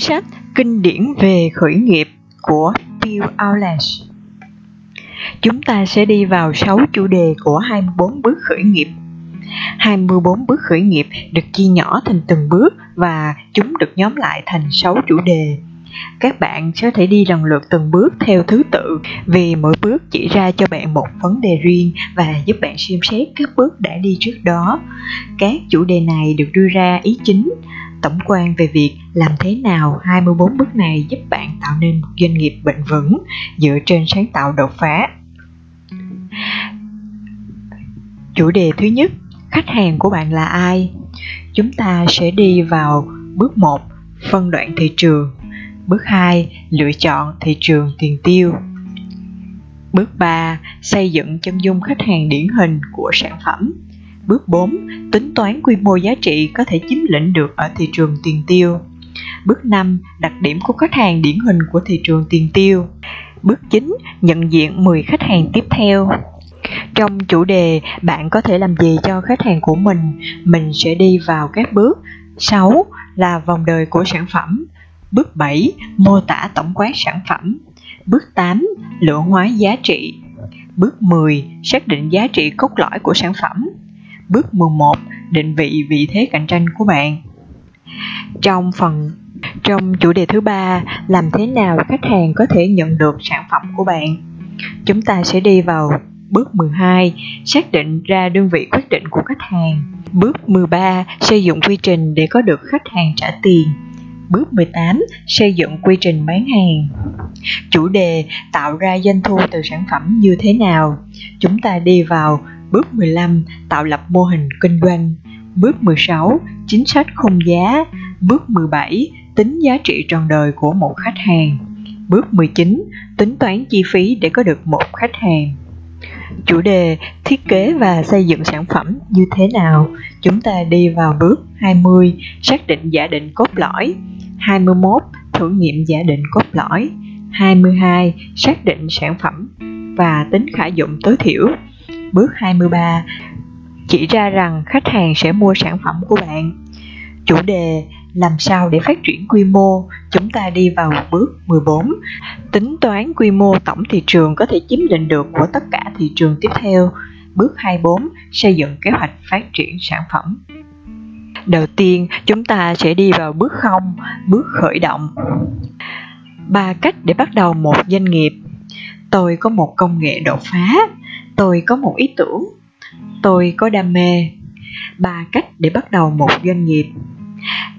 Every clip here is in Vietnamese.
sách kinh điển về khởi nghiệp của Bill Aulas. Chúng ta sẽ đi vào 6 chủ đề của 24 bước khởi nghiệp. 24 bước khởi nghiệp được chia nhỏ thành từng bước và chúng được nhóm lại thành 6 chủ đề. Các bạn sẽ thể đi lần lượt từng bước theo thứ tự, vì mỗi bước chỉ ra cho bạn một vấn đề riêng và giúp bạn xem xét các bước đã đi trước đó. Các chủ đề này được đưa ra ý chính tổng quan về việc làm thế nào 24 bước này giúp bạn tạo nên một doanh nghiệp bền vững dựa trên sáng tạo đột phá. Chủ đề thứ nhất, khách hàng của bạn là ai? Chúng ta sẽ đi vào bước 1, phân đoạn thị trường. Bước 2, lựa chọn thị trường tiền tiêu. Bước 3, xây dựng chân dung khách hàng điển hình của sản phẩm. Bước 4. Tính toán quy mô giá trị có thể chiếm lĩnh được ở thị trường tiền tiêu. Bước 5. Đặc điểm của khách hàng điển hình của thị trường tiền tiêu. Bước 9. Nhận diện 10 khách hàng tiếp theo. Trong chủ đề bạn có thể làm gì cho khách hàng của mình, mình sẽ đi vào các bước. 6 là vòng đời của sản phẩm. Bước 7 mô tả tổng quát sản phẩm. Bước 8 lượng hóa giá trị. Bước 10 xác định giá trị cốt lõi của sản phẩm. Bước 11 định vị vị thế cạnh tranh của bạn. Trong phần, trong chủ đề thứ ba, làm thế nào khách hàng có thể nhận được sản phẩm của bạn. Chúng ta sẽ đi vào Bước 12. Xác định ra đơn vị quyết định của khách hàng. Bước 13. Xây dựng quy trình để có được khách hàng trả tiền. Bước 18. Xây dựng quy trình bán hàng. Chủ đề, tạo ra doanh thu từ sản phẩm như thế nào? Chúng ta đi vào Bước 15. Tạo lập mô hình kinh doanh. Bước 16. Chính sách khung giá. Bước 17. Tính giá trị trọn đời của một khách hàng. Bước 19. Tính toán chi phí để có được một khách hàng. Chủ đề thiết kế và xây dựng sản phẩm như thế nào? Chúng ta đi vào bước 20, xác định giả định cốt lõi. 21, thử nghiệm giả định cốt lõi. 22, xác định sản phẩm và tính khả dụng tối thiểu. Bước 23, chỉ ra rằng khách hàng sẽ mua sản phẩm của bạn. Chủ đề làm sao để phát triển quy mô, chúng ta đi vào bước 14. Tính toán quy mô tổng thị trường có thể chiếm lĩnh được của tất cả thị trường tiếp theo. Bước 24, xây dựng kế hoạch phát triển sản phẩm. Đầu tiên, chúng ta sẽ đi vào bước 0, bước khởi động. Ba cách để bắt đầu một doanh nghiệp. Tôi có một công nghệ đột phá, tôi có một ý tưởng, tôi có đam mê. Ba cách để bắt đầu một doanh nghiệp.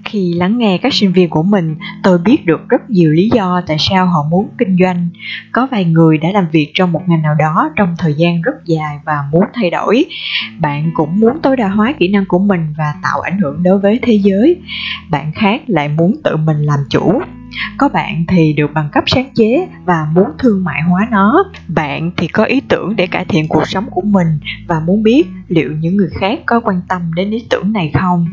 Khi lắng nghe các sinh viên của mình tôi biết được rất nhiều lý do tại sao họ muốn kinh doanh. Có vài người đã làm việc trong một ngành nào đó trong thời gian rất dài và muốn thay đổi. Bạn cũng muốn tối đa hóa kỹ năng của mình và tạo ảnh hưởng đối với thế giới. Bạn khác lại muốn tự mình làm chủ có bạn thì được bằng cấp sáng chế và muốn thương mại hóa nó. Bạn thì có ý tưởng để cải thiện cuộc sống của mình và muốn biết liệu những người khác có quan tâm đến ý tưởng này không?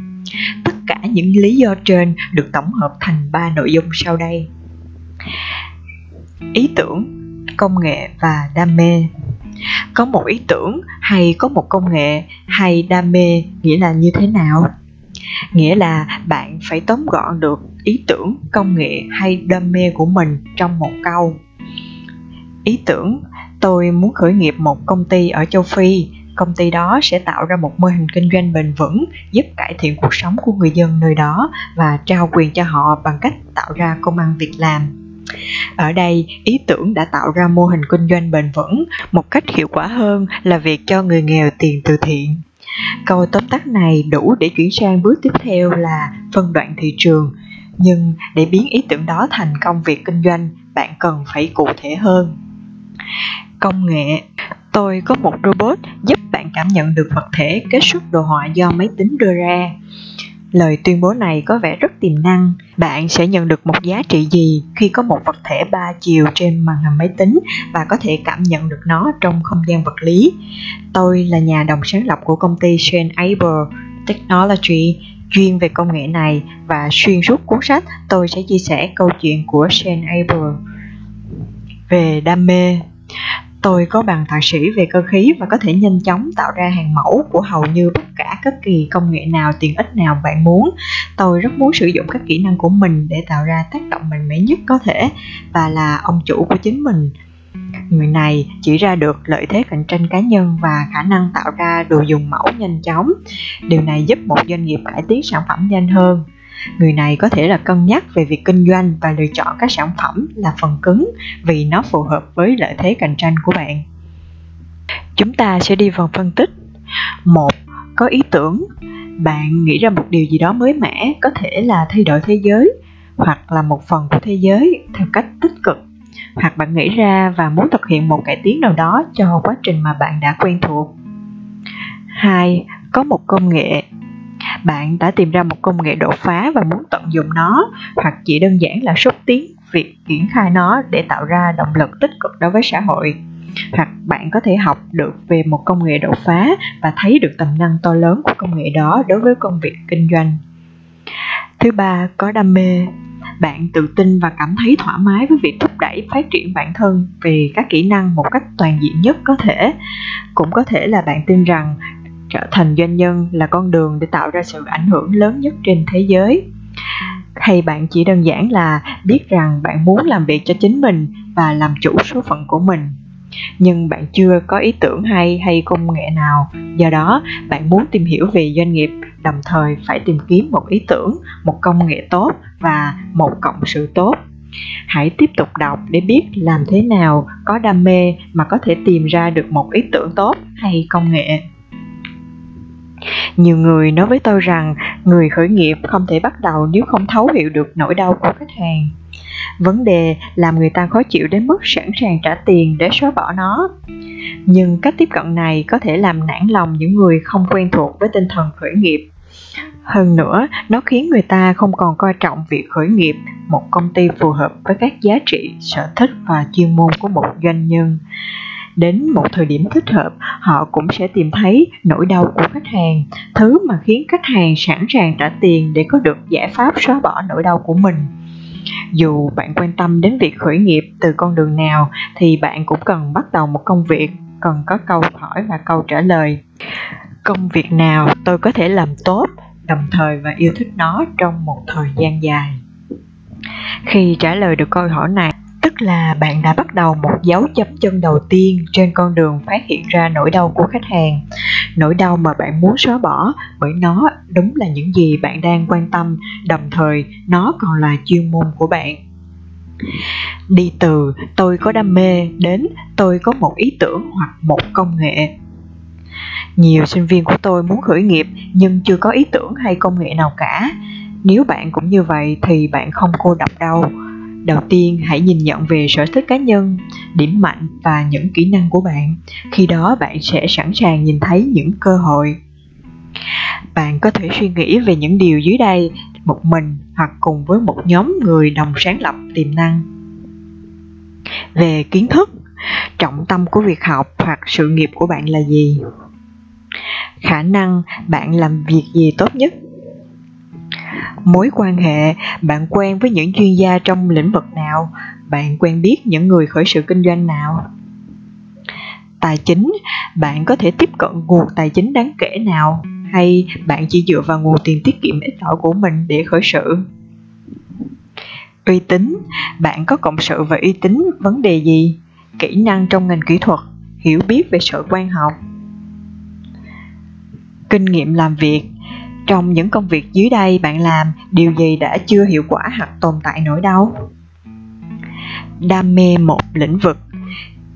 Tất cả những lý do trên được tổng hợp thành ba nội dung sau đây. Ý tưởng, công nghệ và đam mê. Có một ý tưởng hay có một công nghệ hay đam mê nghĩa là như thế nào? Nghĩa là bạn phải tóm gọn được ý tưởng, công nghệ hay đam mê của mình trong một câu. Ý tưởng, tôi muốn khởi nghiệp một công ty ở châu phi. Công ty đó sẽ tạo ra một mô hình kinh doanh bền vững, giúp cải thiện cuộc sống của người dân nơi đó và trao quyền cho họ bằng cách tạo ra công ăn việc làm. Ở đây, ý tưởng đã tạo ra mô hình kinh doanh bền vững một cách hiệu quả hơn là việc cho người nghèo tiền từ thiện câu tóm tắt này đủ để chuyển sang bước tiếp theo là phân đoạn thị trường. Nhưng để biến ý tưởng đó thành công việc kinh doanh, bạn cần phải cụ thể hơn. Công nghệ. Tôi có một robot giúp bạn cảm nhận được vật thể kết xuất đồ họa do máy tính đưa ra lời tuyên bố này có vẻ rất tiềm năng. Bạn sẽ nhận được một giá trị gì khi có một vật thể ba chiều trên màn hình máy tính và có thể cảm nhận được nó trong không gian vật lý? Tôi là nhà đồng sáng lập của công ty Shane Able Technology. Chuyên về công nghệ này và xuyên suốt cuốn sách, tôi sẽ chia sẻ câu chuyện của Shane Able về đam mê Tôi có bằng thạc sĩ về cơ khí và có thể nhanh chóng tạo ra hàng mẫu của hầu như bất cả các kỳ công nghệ nào, tiện ích nào bạn muốn. Tôi rất muốn sử dụng các kỹ năng của mình để tạo ra tác động mạnh mẽ nhất có thể và là ông chủ của chính mình. Người này chỉ ra được lợi thế cạnh tranh cá nhân và khả năng tạo ra đồ dùng mẫu nhanh chóng. Điều này giúp một doanh nghiệp cải tiến sản phẩm nhanh hơn người này có thể là cân nhắc về việc kinh doanh và lựa chọn các sản phẩm là phần cứng vì nó phù hợp với lợi thế cạnh tranh của bạn. Chúng ta sẽ đi vào phân tích. Một, có ý tưởng. Bạn nghĩ ra một điều gì đó mới mẻ, có thể là thay đổi thế giới, hoặc là một phần của thế giới theo cách tích cực. Hoặc bạn nghĩ ra và muốn thực hiện một cải tiến nào đó cho quá trình mà bạn đã quen thuộc. Hai, có một công nghệ bạn đã tìm ra một công nghệ đột phá và muốn tận dụng nó, hoặc chỉ đơn giản là xúc tiến việc triển khai nó để tạo ra động lực tích cực đối với xã hội. Hoặc bạn có thể học được về một công nghệ đột phá và thấy được tầm năng to lớn của công nghệ đó đối với công việc kinh doanh. Thứ ba, có đam mê. Bạn tự tin và cảm thấy thoải mái với việc thúc đẩy phát triển bản thân về các kỹ năng một cách toàn diện nhất có thể. Cũng có thể là bạn tin rằng trở thành doanh nhân là con đường để tạo ra sự ảnh hưởng lớn nhất trên thế giới. Hay bạn chỉ đơn giản là biết rằng bạn muốn làm việc cho chính mình và làm chủ số phận của mình. Nhưng bạn chưa có ý tưởng hay hay công nghệ nào. Do đó, bạn muốn tìm hiểu về doanh nghiệp, đồng thời phải tìm kiếm một ý tưởng, một công nghệ tốt và một cộng sự tốt. Hãy tiếp tục đọc để biết làm thế nào có đam mê mà có thể tìm ra được một ý tưởng tốt hay công nghệ nhiều người nói với tôi rằng người khởi nghiệp không thể bắt đầu nếu không thấu hiểu được nỗi đau của khách hàng. Vấn đề làm người ta khó chịu đến mức sẵn sàng trả tiền để xóa bỏ nó. Nhưng cách tiếp cận này có thể làm nản lòng những người không quen thuộc với tinh thần khởi nghiệp. Hơn nữa, nó khiến người ta không còn coi trọng việc khởi nghiệp, một công ty phù hợp với các giá trị, sở thích và chuyên môn của một doanh nhân đến một thời điểm thích hợp, họ cũng sẽ tìm thấy nỗi đau của khách hàng. Thứ mà khiến khách hàng sẵn sàng trả tiền để có được giải pháp xóa bỏ nỗi đau của mình. Dù bạn quan tâm đến việc khởi nghiệp từ con đường nào, thì bạn cũng cần bắt đầu một công việc, cần có câu hỏi và câu trả lời. Công việc nào tôi có thể làm tốt, đồng thời và yêu thích nó trong một thời gian dài? Khi trả lời được câu hỏi này tức là bạn đã bắt đầu một dấu chấm chân đầu tiên trên con đường phát hiện ra nỗi đau của khách hàng. Nỗi đau mà bạn muốn xóa bỏ bởi nó đúng là những gì bạn đang quan tâm, đồng thời nó còn là chuyên môn của bạn. Đi từ tôi có đam mê đến tôi có một ý tưởng hoặc một công nghệ nhiều sinh viên của tôi muốn khởi nghiệp nhưng chưa có ý tưởng hay công nghệ nào cả. Nếu bạn cũng như vậy thì bạn không cô độc đâu đầu tiên, hãy nhìn nhận về sở thích cá nhân, điểm mạnh và những kỹ năng của bạn. Khi đó, bạn sẽ sẵn sàng nhìn thấy những cơ hội. Bạn có thể suy nghĩ về những điều dưới đây, một mình hoặc cùng với một nhóm người đồng sáng lập tiềm năng. Về kiến thức, trọng tâm của việc học hoặc sự nghiệp của bạn là gì? Khả năng bạn làm việc gì tốt nhất? Mối quan hệ, bạn quen với những chuyên gia trong lĩnh vực nào? Bạn quen biết những người khởi sự kinh doanh nào? Tài chính, bạn có thể tiếp cận nguồn tài chính đáng kể nào? Hay bạn chỉ dựa vào nguồn tiền tiết kiệm ít ỏi của mình để khởi sự? Uy tín, bạn có cộng sự và uy tín, vấn đề gì? Kỹ năng trong ngành kỹ thuật, hiểu biết về sở quan học. Kinh nghiệm làm việc trong những công việc dưới đây bạn làm, điều gì đã chưa hiệu quả hoặc tồn tại nổi đâu đam mê một lĩnh vực.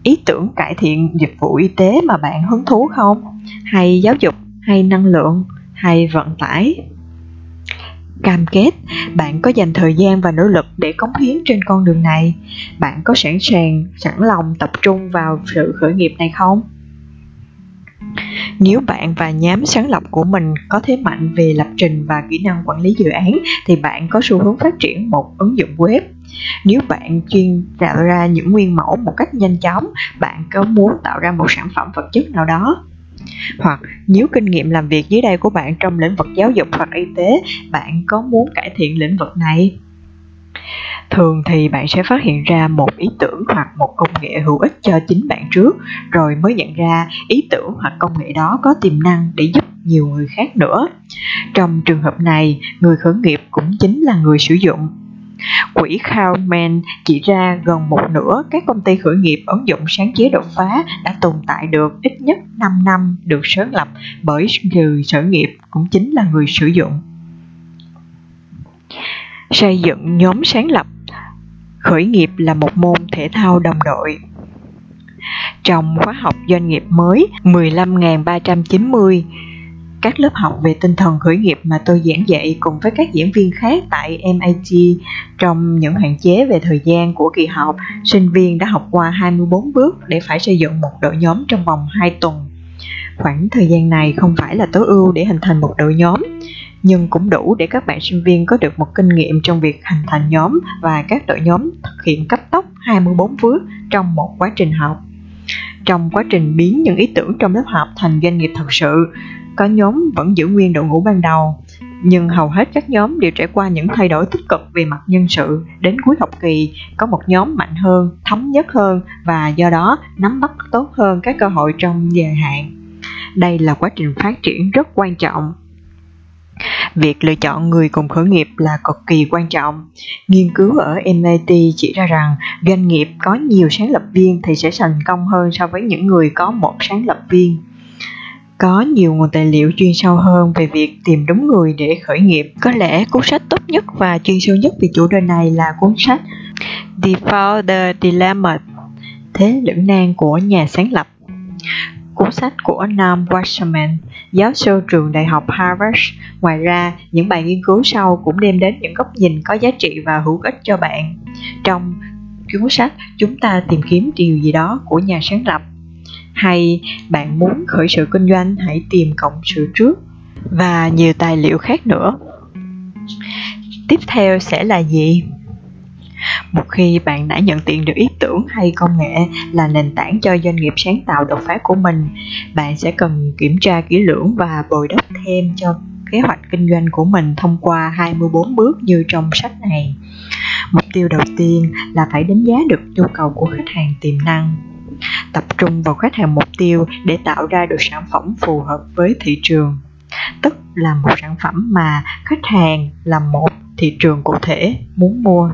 Ý tưởng cải thiện dịch vụ y tế mà bạn hứng thú không? Hay giáo dục, hay năng lượng, hay vận tải? Cam kết, bạn có dành thời gian và nỗ lực để cống hiến trên con đường này. Bạn có sẵn sàng, sẵn lòng tập trung vào sự khởi nghiệp này không? Nếu bạn và nhóm sáng lập của mình có thế mạnh về lập trình và kỹ năng quản lý dự án thì bạn có xu hướng phát triển một ứng dụng web. Nếu bạn chuyên tạo ra những nguyên mẫu một cách nhanh chóng, bạn có muốn tạo ra một sản phẩm vật chất nào đó hoặc nếu kinh nghiệm làm việc dưới đây của bạn trong lĩnh vực giáo dục hoặc y tế bạn có muốn cải thiện lĩnh vực này thường thì bạn sẽ phát hiện ra một ý tưởng hoặc một công nghệ hữu ích cho chính bạn trước, rồi mới nhận ra ý tưởng hoặc công nghệ đó có tiềm năng để giúp nhiều người khác nữa trong trường hợp này, người khởi nghiệp cũng chính là người sử dụng Quỹ Kaufman chỉ ra gần một nửa các công ty khởi nghiệp ứng dụng sáng chế đột phá đã tồn tại được ít nhất 5 năm được sáng lập bởi người khởi nghiệp cũng chính là người sử dụng. Xây dựng nhóm sáng lập Khởi nghiệp là một môn thể thao đồng đội. Trong khóa học doanh nghiệp mới 15.390, các lớp học về tinh thần khởi nghiệp mà tôi giảng dạy cùng với các giảng viên khác tại MIT trong những hạn chế về thời gian của kỳ học, sinh viên đã học qua 24 bước để phải xây dựng một đội nhóm trong vòng 2 tuần. Khoảng thời gian này không phải là tối ưu để hình thành một đội nhóm, nhưng cũng đủ để các bạn sinh viên có được một kinh nghiệm trong việc hình thành nhóm và các đội nhóm thực hiện cấp tốc 24 bước trong một quá trình học. Trong quá trình biến những ý tưởng trong lớp học thành doanh nghiệp thật sự, có nhóm vẫn giữ nguyên đội ngũ ban đầu, nhưng hầu hết các nhóm đều trải qua những thay đổi tích cực về mặt nhân sự. Đến cuối học kỳ, có một nhóm mạnh hơn, thống nhất hơn và do đó nắm bắt tốt hơn các cơ hội trong dài hạn. Đây là quá trình phát triển rất quan trọng Việc lựa chọn người cùng khởi nghiệp là cực kỳ quan trọng. Nghiên cứu ở MIT chỉ ra rằng doanh nghiệp có nhiều sáng lập viên thì sẽ thành công hơn so với những người có một sáng lập viên. Có nhiều nguồn tài liệu chuyên sâu hơn về việc tìm đúng người để khởi nghiệp. Có lẽ cuốn sách tốt nhất và chuyên sâu nhất về chủ đề này là cuốn sách The Founder Dilemma, Thế lưỡng nan của nhà sáng lập cuốn sách của Nam Wasserman, giáo sư trường đại học Harvard. Ngoài ra, những bài nghiên cứu sau cũng đem đến những góc nhìn có giá trị và hữu ích cho bạn. Trong cuốn sách, chúng ta tìm kiếm điều gì đó của nhà sáng lập. Hay bạn muốn khởi sự kinh doanh, hãy tìm cộng sự trước và nhiều tài liệu khác nữa. Tiếp theo sẽ là gì? Một khi bạn đã nhận tiền được ý tưởng hay công nghệ là nền tảng cho doanh nghiệp sáng tạo đột phá của mình, bạn sẽ cần kiểm tra kỹ lưỡng và bồi đắp thêm cho kế hoạch kinh doanh của mình thông qua 24 bước như trong sách này. Mục tiêu đầu tiên là phải đánh giá được nhu cầu của khách hàng tiềm năng. Tập trung vào khách hàng mục tiêu để tạo ra được sản phẩm phù hợp với thị trường. Tức là một sản phẩm mà khách hàng là một thị trường cụ thể muốn mua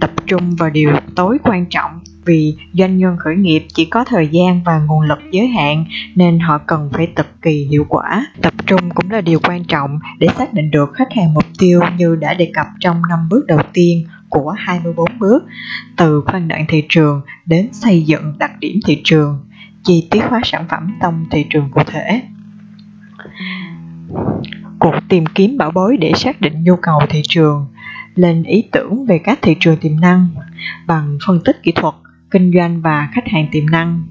tập trung vào điều tối quan trọng vì doanh nhân khởi nghiệp chỉ có thời gian và nguồn lực giới hạn nên họ cần phải cực kỳ hiệu quả. Tập trung cũng là điều quan trọng để xác định được khách hàng mục tiêu như đã đề cập trong năm bước đầu tiên của 24 bước, từ phân đoạn thị trường đến xây dựng đặc điểm thị trường, chi tiết hóa sản phẩm trong thị trường cụ thể. Cuộc tìm kiếm bảo bối để xác định nhu cầu thị trường lên ý tưởng về các thị trường tiềm năng bằng phân tích kỹ thuật, kinh doanh và khách hàng tiềm năng.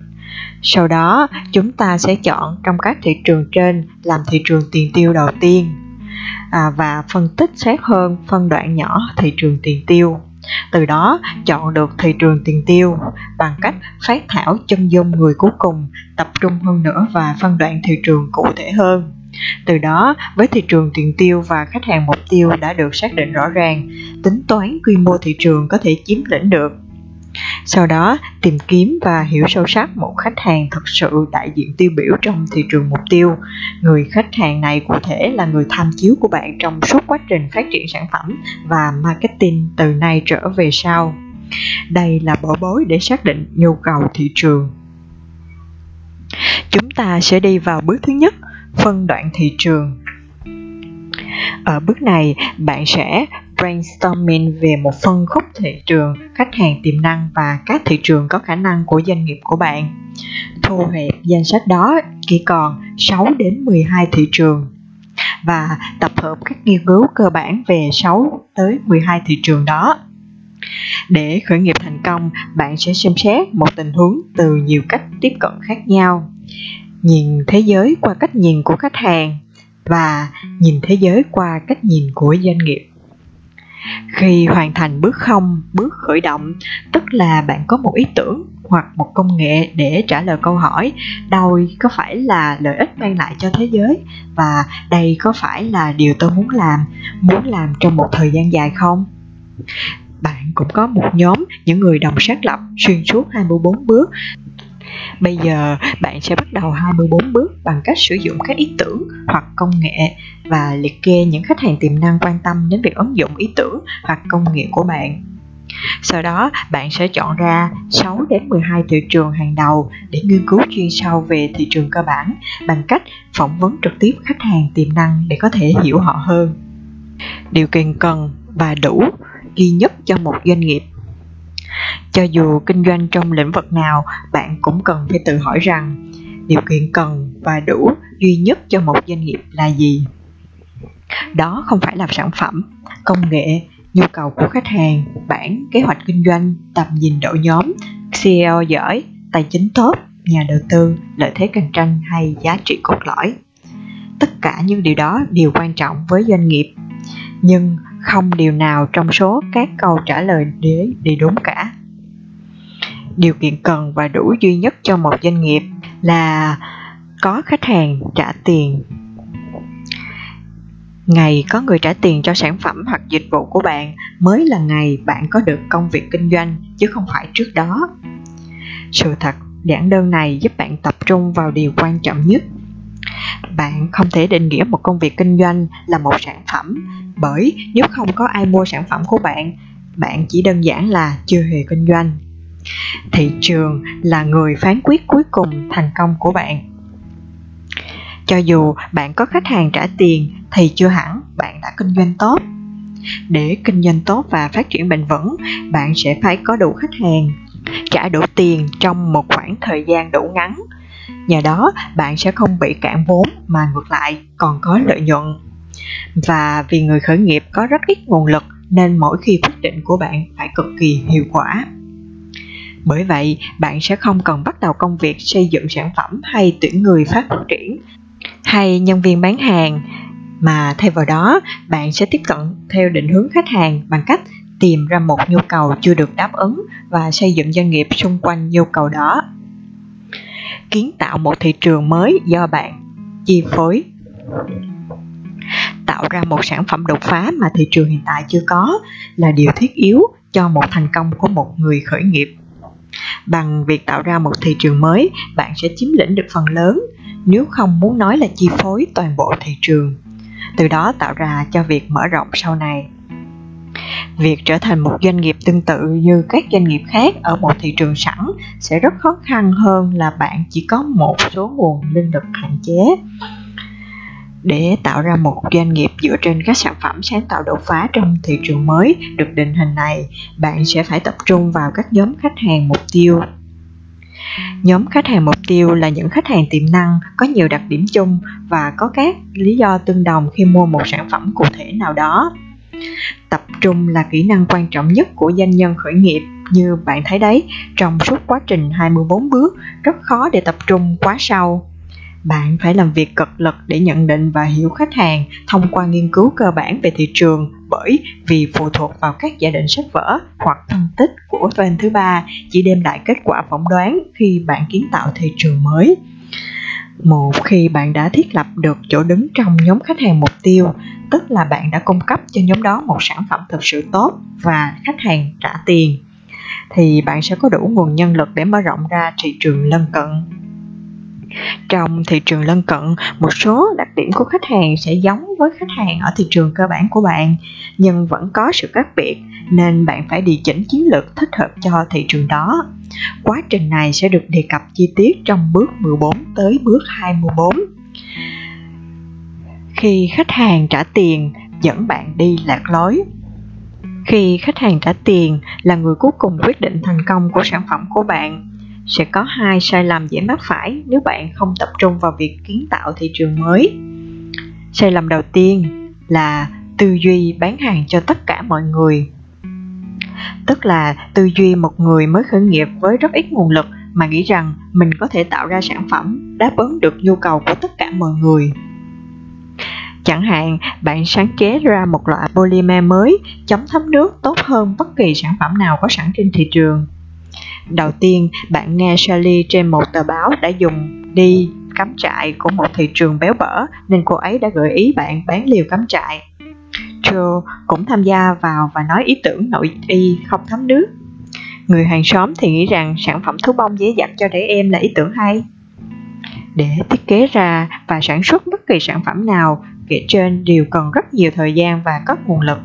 Sau đó, chúng ta sẽ chọn trong các thị trường trên làm thị trường tiền tiêu đầu tiên à, và phân tích sát hơn phân đoạn nhỏ thị trường tiền tiêu. Từ đó chọn được thị trường tiền tiêu bằng cách phát thảo chân dung người cuối cùng, tập trung hơn nữa và phân đoạn thị trường cụ thể hơn. Từ đó, với thị trường tiền tiêu và khách hàng mục tiêu đã được xác định rõ ràng, tính toán quy mô thị trường có thể chiếm lĩnh được. Sau đó, tìm kiếm và hiểu sâu sắc một khách hàng thực sự đại diện tiêu biểu trong thị trường mục tiêu. Người khách hàng này cụ thể là người tham chiếu của bạn trong suốt quá trình phát triển sản phẩm và marketing từ nay trở về sau. Đây là bỏ bối để xác định nhu cầu thị trường. Chúng ta sẽ đi vào bước thứ nhất, phân đoạn thị trường. Ở bước này bạn sẽ brainstorming về một phân khúc thị trường khách hàng tiềm năng và các thị trường có khả năng của doanh nghiệp của bạn. Thu hẹp danh sách đó chỉ còn 6 đến 12 thị trường và tập hợp các nghiên cứu cơ bản về 6 tới 12 thị trường đó. Để khởi nghiệp thành công, bạn sẽ xem xét một tình huống từ nhiều cách tiếp cận khác nhau nhìn thế giới qua cách nhìn của khách hàng và nhìn thế giới qua cách nhìn của doanh nghiệp. Khi hoàn thành bước không, bước khởi động, tức là bạn có một ý tưởng hoặc một công nghệ để trả lời câu hỏi đâu có phải là lợi ích mang lại cho thế giới? Và đây có phải là điều tôi muốn làm muốn làm trong một thời gian dài không? Bạn cũng có một nhóm những người đồng sáng lập, xuyên suốt 24 bước Bây giờ bạn sẽ bắt đầu 24 bước bằng cách sử dụng các ý tưởng hoặc công nghệ và liệt kê những khách hàng tiềm năng quan tâm đến việc ứng dụng ý tưởng hoặc công nghệ của bạn. Sau đó, bạn sẽ chọn ra 6 đến 12 thị trường hàng đầu để nghiên cứu chuyên sâu về thị trường cơ bản bằng cách phỏng vấn trực tiếp khách hàng tiềm năng để có thể hiểu họ hơn. Điều kiện cần và đủ duy nhất cho một doanh nghiệp cho dù kinh doanh trong lĩnh vực nào, bạn cũng cần phải tự hỏi rằng, điều kiện cần và đủ duy nhất cho một doanh nghiệp là gì? Đó không phải là sản phẩm, công nghệ, nhu cầu của khách hàng, bản kế hoạch kinh doanh, tầm nhìn đội nhóm CEO giỏi, tài chính tốt, nhà đầu tư, lợi thế cạnh tranh hay giá trị cốt lõi. Tất cả những điều đó đều quan trọng với doanh nghiệp. Nhưng không điều nào trong số các câu trả lời đế đều đúng cả. Điều kiện cần và đủ duy nhất cho một doanh nghiệp là có khách hàng trả tiền. Ngày có người trả tiền cho sản phẩm hoặc dịch vụ của bạn mới là ngày bạn có được công việc kinh doanh, chứ không phải trước đó. Sự thật giản đơn này giúp bạn tập trung vào điều quan trọng nhất bạn không thể định nghĩa một công việc kinh doanh là một sản phẩm, bởi nếu không có ai mua sản phẩm của bạn bạn chỉ đơn giản là chưa hề kinh doanh. Thị trường là người phán quyết cuối cùng thành công của bạn. Cho dù bạn có khách hàng trả tiền thì chưa hẳn bạn đã kinh doanh tốt. Để kinh doanh tốt và phát triển bền vững, bạn sẽ phải có đủ khách hàng, trả đủ tiền trong một khoảng thời gian đủ ngắn nhờ đó, bạn sẽ không bị cạn vốn mà ngược lại còn có lợi nhuận. Và vì người khởi nghiệp có rất ít nguồn lực nên mỗi khi quyết định của bạn phải cực kỳ hiệu quả. Bởi vậy, bạn sẽ không cần bắt đầu công việc xây dựng sản phẩm hay tuyển người phát triển hay nhân viên bán hàng. Mà thay vào đó, bạn sẽ tiếp cận theo định hướng khách hàng bằng cách tìm ra một nhu cầu chưa được đáp ứng và xây dựng doanh nghiệp xung quanh nhu cầu đó kiến tạo một thị trường mới do bạn chi phối. Tạo ra một sản phẩm đột phá mà thị trường hiện tại chưa có là điều thiết yếu cho một thành công của một người khởi nghiệp. Bằng việc tạo ra một thị trường mới, bạn sẽ chiếm lĩnh được phần lớn, nếu không muốn nói là chi phối toàn bộ thị trường. Từ đó tạo ra cho việc mở rộng sau này việc trở thành một doanh nghiệp tương tự như các doanh nghiệp khác ở một thị trường sẵn sẽ rất khó khăn hơn là bạn chỉ có một số nguồn linh lực hạn chế. Để tạo ra một doanh nghiệp dựa trên các sản phẩm sáng tạo đột phá trong thị trường mới được định hình này, bạn sẽ phải tập trung vào các nhóm khách hàng mục tiêu. Nhóm khách hàng mục tiêu là những khách hàng tiềm năng, có nhiều đặc điểm chung và có các lý do tương đồng khi mua một sản phẩm cụ thể nào đó tập trung là kỹ năng quan trọng nhất của doanh nhân khởi nghiệp, như bạn thấy đấy, trong suốt quá trình 24 bước, rất khó để tập trung quá sâu. Bạn phải làm việc cực lực để nhận định và hiểu khách hàng thông qua nghiên cứu cơ bản về thị trường bởi vì phụ thuộc vào các giả định sách vở hoặc phân tích của bên thứ ba chỉ đem lại kết quả phỏng đoán khi bạn kiến tạo thị trường mới một khi bạn đã thiết lập được chỗ đứng trong nhóm khách hàng mục tiêu tức là bạn đã cung cấp cho nhóm đó một sản phẩm thực sự tốt và khách hàng trả tiền thì bạn sẽ có đủ nguồn nhân lực để mở rộng ra thị trường lân cận. Trong thị trường lân cận, một số đặc điểm của khách hàng sẽ giống với khách hàng ở thị trường cơ bản của bạn, nhưng vẫn có sự khác biệt nên bạn phải điều chỉnh chiến lược thích hợp cho thị trường đó. Quá trình này sẽ được đề cập chi tiết trong bước 14 tới bước 24. Khi khách hàng trả tiền, dẫn bạn đi lạc lối. Khi khách hàng trả tiền là người cuối cùng quyết định thành công của sản phẩm của bạn sẽ có hai sai lầm dễ mắc phải nếu bạn không tập trung vào việc kiến tạo thị trường mới sai lầm đầu tiên là tư duy bán hàng cho tất cả mọi người tức là tư duy một người mới khởi nghiệp với rất ít nguồn lực mà nghĩ rằng mình có thể tạo ra sản phẩm đáp ứng được nhu cầu của tất cả mọi người chẳng hạn bạn sáng chế ra một loại polymer mới chống thấm nước tốt hơn bất kỳ sản phẩm nào có sẵn trên thị trường Đầu tiên, bạn nghe Sally trên một tờ báo đã dùng đi cắm trại của một thị trường béo bở nên cô ấy đã gợi ý bạn bán liều cắm trại. Joe cũng tham gia vào và nói ý tưởng nội y không thấm nước. Người hàng xóm thì nghĩ rằng sản phẩm thú bông dễ dặt cho trẻ em là ý tưởng hay. Để thiết kế ra và sản xuất bất kỳ sản phẩm nào, kể trên đều cần rất nhiều thời gian và các nguồn lực.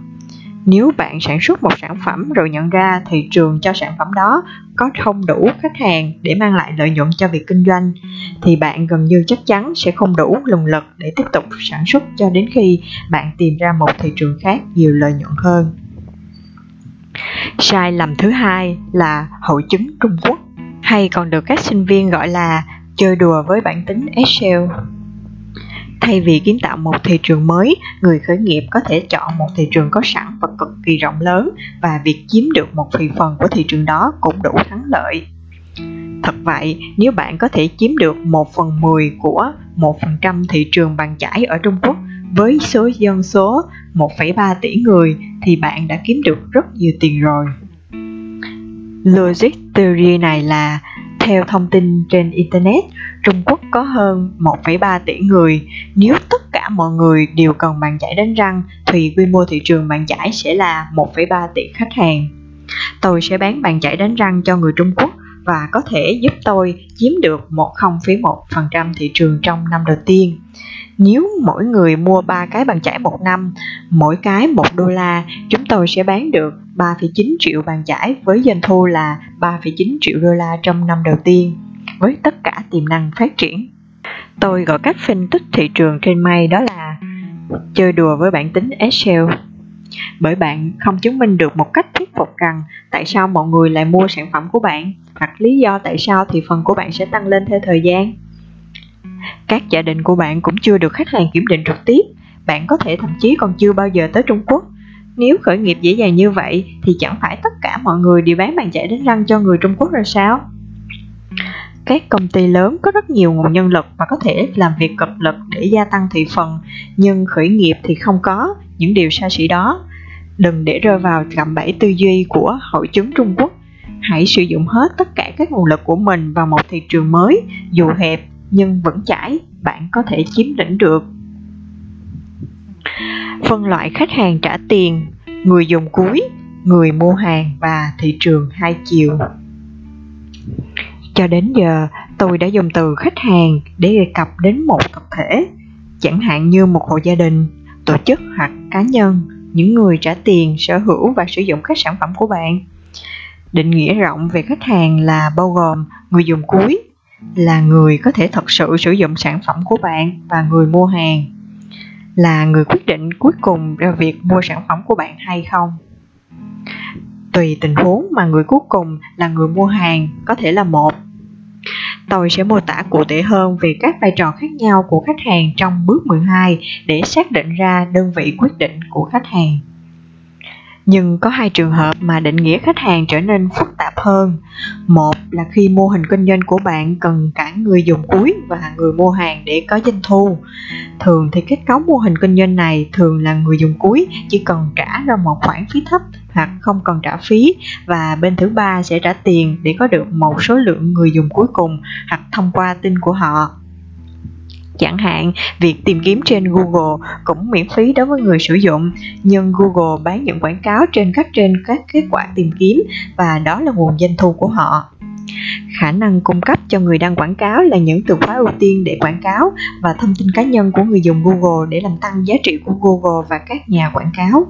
Nếu bạn sản xuất một sản phẩm rồi nhận ra thị trường cho sản phẩm đó có không đủ khách hàng để mang lại lợi nhuận cho việc kinh doanh, thì bạn gần như chắc chắn sẽ không đủ nguồn lực để tiếp tục sản xuất cho đến khi bạn tìm ra một thị trường khác nhiều lợi nhuận hơn. Sai lầm thứ hai là hội chứng Trung Quốc, hay còn được các sinh viên gọi là chơi đùa với bản tính Excel. Thay vì kiến tạo một thị trường mới, người khởi nghiệp có thể chọn một thị trường có sẵn và cực kỳ rộng lớn và việc chiếm được một thị phần của thị trường đó cũng đủ thắng lợi. Thật vậy, nếu bạn có thể chiếm được 1 phần 10 của 1% thị trường bàn chải ở Trung Quốc với số dân số 1,3 tỷ người thì bạn đã kiếm được rất nhiều tiền rồi. Logic theory này là theo thông tin trên Internet, Trung Quốc có hơn 1,3 tỷ người. Nếu tất cả mọi người đều cần bàn chải đánh răng, thì quy mô thị trường bàn chải sẽ là 1,3 tỷ khách hàng. Tôi sẽ bán bàn chải đánh răng cho người Trung Quốc và có thể giúp tôi chiếm được 0,1% thị trường trong năm đầu tiên. Nếu mỗi người mua 3 cái bàn chải một năm, mỗi cái 1 đô la, chúng tôi sẽ bán được 3,9 triệu bàn chải với doanh thu là 3,9 triệu đô la trong năm đầu tiên, với tất cả tiềm năng phát triển. Tôi gọi cách phân tích thị trường trên mây đó là chơi đùa với bản tính Excel. Bởi bạn không chứng minh được một cách thuyết phục rằng tại sao mọi người lại mua sản phẩm của bạn hoặc lý do tại sao thị phần của bạn sẽ tăng lên theo thời gian. Các giả định của bạn cũng chưa được khách hàng kiểm định trực tiếp, bạn có thể thậm chí còn chưa bao giờ tới Trung Quốc. Nếu khởi nghiệp dễ dàng như vậy thì chẳng phải tất cả mọi người đều bán bàn chải đánh răng cho người Trung Quốc rồi sao? Các công ty lớn có rất nhiều nguồn nhân lực và có thể làm việc cập lực để gia tăng thị phần, nhưng khởi nghiệp thì không có những điều xa xỉ đó. Đừng để rơi vào cạm bẫy tư duy của hội chứng Trung Quốc. Hãy sử dụng hết tất cả các nguồn lực của mình vào một thị trường mới, dù hẹp nhưng vững chãi, bạn có thể chiếm lĩnh được. Phân loại khách hàng trả tiền, người dùng cuối, người mua hàng và thị trường hai chiều. Cho đến giờ, tôi đã dùng từ khách hàng để đề cập đến một tập thể, chẳng hạn như một hộ gia đình, tổ chức hoặc cá nhân, những người trả tiền, sở hữu và sử dụng các sản phẩm của bạn. Định nghĩa rộng về khách hàng là bao gồm người dùng cuối, là người có thể thật sự sử dụng sản phẩm của bạn và người mua hàng là người quyết định cuối cùng ra việc mua sản phẩm của bạn hay không tùy tình huống mà người cuối cùng là người mua hàng có thể là một tôi sẽ mô tả cụ thể hơn về các vai trò khác nhau của khách hàng trong bước 12 để xác định ra đơn vị quyết định của khách hàng nhưng có hai trường hợp mà định nghĩa khách hàng trở nên phức tạp hơn. Một là khi mô hình kinh doanh của bạn cần cả người dùng cuối và người mua hàng để có doanh thu. Thường thì kết cấu mô hình kinh doanh này thường là người dùng cuối chỉ cần trả ra một khoản phí thấp hoặc không cần trả phí và bên thứ ba sẽ trả tiền để có được một số lượng người dùng cuối cùng hoặc thông qua tin của họ. Chẳng hạn, việc tìm kiếm trên Google cũng miễn phí đối với người sử dụng, nhưng Google bán những quảng cáo trên các trên các kết quả tìm kiếm và đó là nguồn doanh thu của họ. Khả năng cung cấp cho người đăng quảng cáo là những từ khóa ưu tiên để quảng cáo và thông tin cá nhân của người dùng Google để làm tăng giá trị của Google và các nhà quảng cáo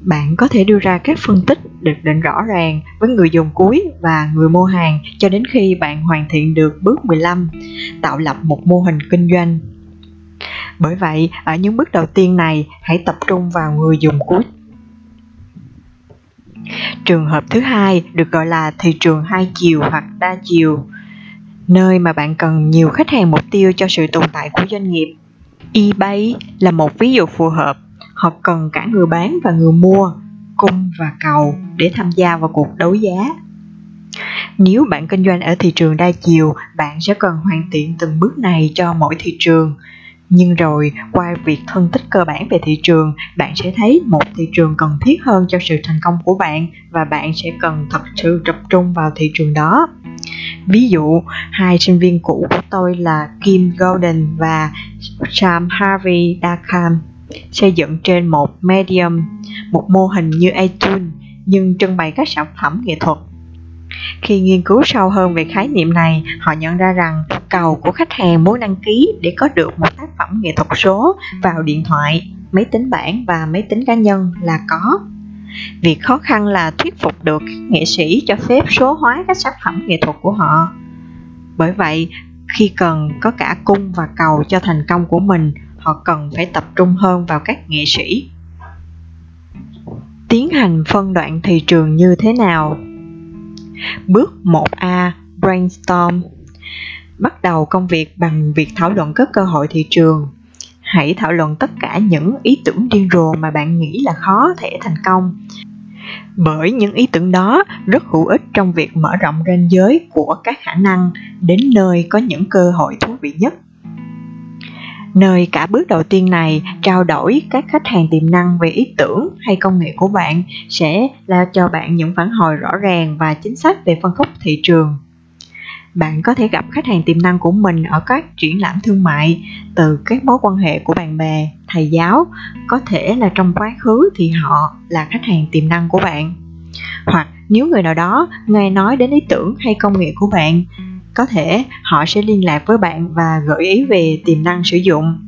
bạn có thể đưa ra các phân tích được định rõ ràng với người dùng cuối và người mua hàng cho đến khi bạn hoàn thiện được bước 15, tạo lập một mô hình kinh doanh. Bởi vậy, ở những bước đầu tiên này, hãy tập trung vào người dùng cuối. Trường hợp thứ hai được gọi là thị trường hai chiều hoặc đa chiều, nơi mà bạn cần nhiều khách hàng mục tiêu cho sự tồn tại của doanh nghiệp. eBay là một ví dụ phù hợp họ cần cả người bán và người mua, cung và cầu để tham gia vào cuộc đấu giá. Nếu bạn kinh doanh ở thị trường đa chiều, bạn sẽ cần hoàn thiện từng bước này cho mỗi thị trường. Nhưng rồi, qua việc phân tích cơ bản về thị trường, bạn sẽ thấy một thị trường cần thiết hơn cho sự thành công của bạn và bạn sẽ cần thật sự tập trung vào thị trường đó. Ví dụ, hai sinh viên cũ của tôi là kim golden và sam harvey dakham xây dựng trên một medium, một mô hình như iTunes nhưng trưng bày các sản phẩm nghệ thuật. Khi nghiên cứu sâu hơn về khái niệm này, họ nhận ra rằng cầu của khách hàng muốn đăng ký để có được một tác phẩm nghệ thuật số vào điện thoại, máy tính bảng và máy tính cá nhân là có. Việc khó khăn là thuyết phục được nghệ sĩ cho phép số hóa các sản phẩm nghệ thuật của họ. Bởi vậy, khi cần có cả cung và cầu cho thành công của mình, họ cần phải tập trung hơn vào các nghệ sĩ. Tiến hành phân đoạn thị trường như thế nào? Bước 1A Brainstorm Bắt đầu công việc bằng việc thảo luận các cơ hội thị trường. Hãy thảo luận tất cả những ý tưởng điên rồ mà bạn nghĩ là khó thể thành công. Bởi những ý tưởng đó rất hữu ích trong việc mở rộng ranh giới của các khả năng đến nơi có những cơ hội thú vị nhất. Nơi cả bước đầu tiên này trao đổi các khách hàng tiềm năng về ý tưởng hay công nghệ của bạn sẽ là cho bạn những phản hồi rõ ràng và chính xác về phân khúc thị trường. Bạn có thể gặp khách hàng tiềm năng của mình ở các triển lãm thương mại, từ các mối quan hệ của bạn bè, thầy giáo, có thể là trong quá khứ thì họ là khách hàng tiềm năng của bạn. Hoặc, nếu người nào đó nghe nói đến ý tưởng hay công nghệ của bạn có thể họ sẽ liên lạc với bạn và gợi ý về tiềm năng sử dụng.